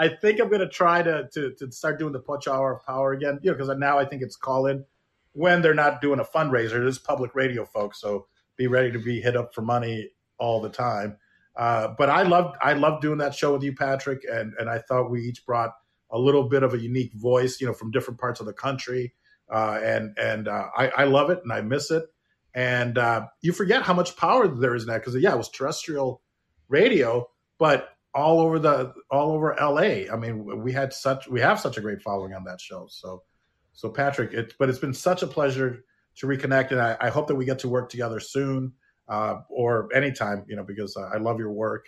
I think I'm going to try to, to, to start doing the Pocho Hour of Power again, you know, because now I think it's call in when they're not doing a fundraiser. It is public radio, folks, so be ready to be hit up for money all the time. Uh, but I loved I loved doing that show with you, Patrick, and and I thought we each brought a little bit of a unique voice, you know, from different parts of the country, uh, and and uh, I, I love it and I miss it, and uh, you forget how much power there is now because yeah, it was terrestrial radio, but all over the all over LA. I mean, we had such we have such a great following on that show. So, so Patrick, it but it's been such a pleasure to reconnect, and I, I hope that we get to work together soon uh, or anytime. You know, because I love your work,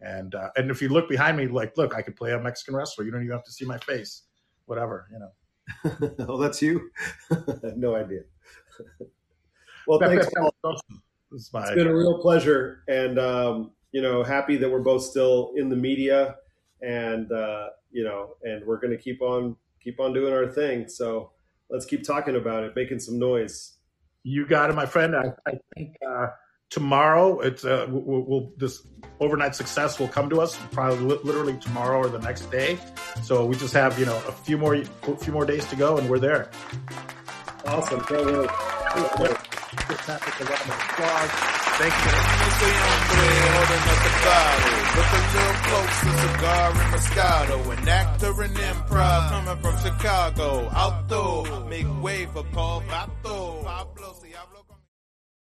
and uh, and if you look behind me, like, look, I could play a Mexican wrestler. You don't even have to see my face. Whatever, you know. oh, that's you. no idea. well, thanks. Paul. It's been a real pleasure, and um, you know, happy that we're both still in the media and, uh, you know, and we're going to keep on, keep on doing our thing. So let's keep talking about it, making some noise. You got it, my friend. I, I think, uh, tomorrow it's uh we'll, we'll, this overnight success will come to us probably li- literally tomorrow or the next day so we just have you know a few more a few more days to go and we're there awesome Can't wait. Thank you. holding up the bottle. Look a little closer, cigar and Moscato. An actor in improv coming from Chicago. Outdoor, make way for Paul Vato.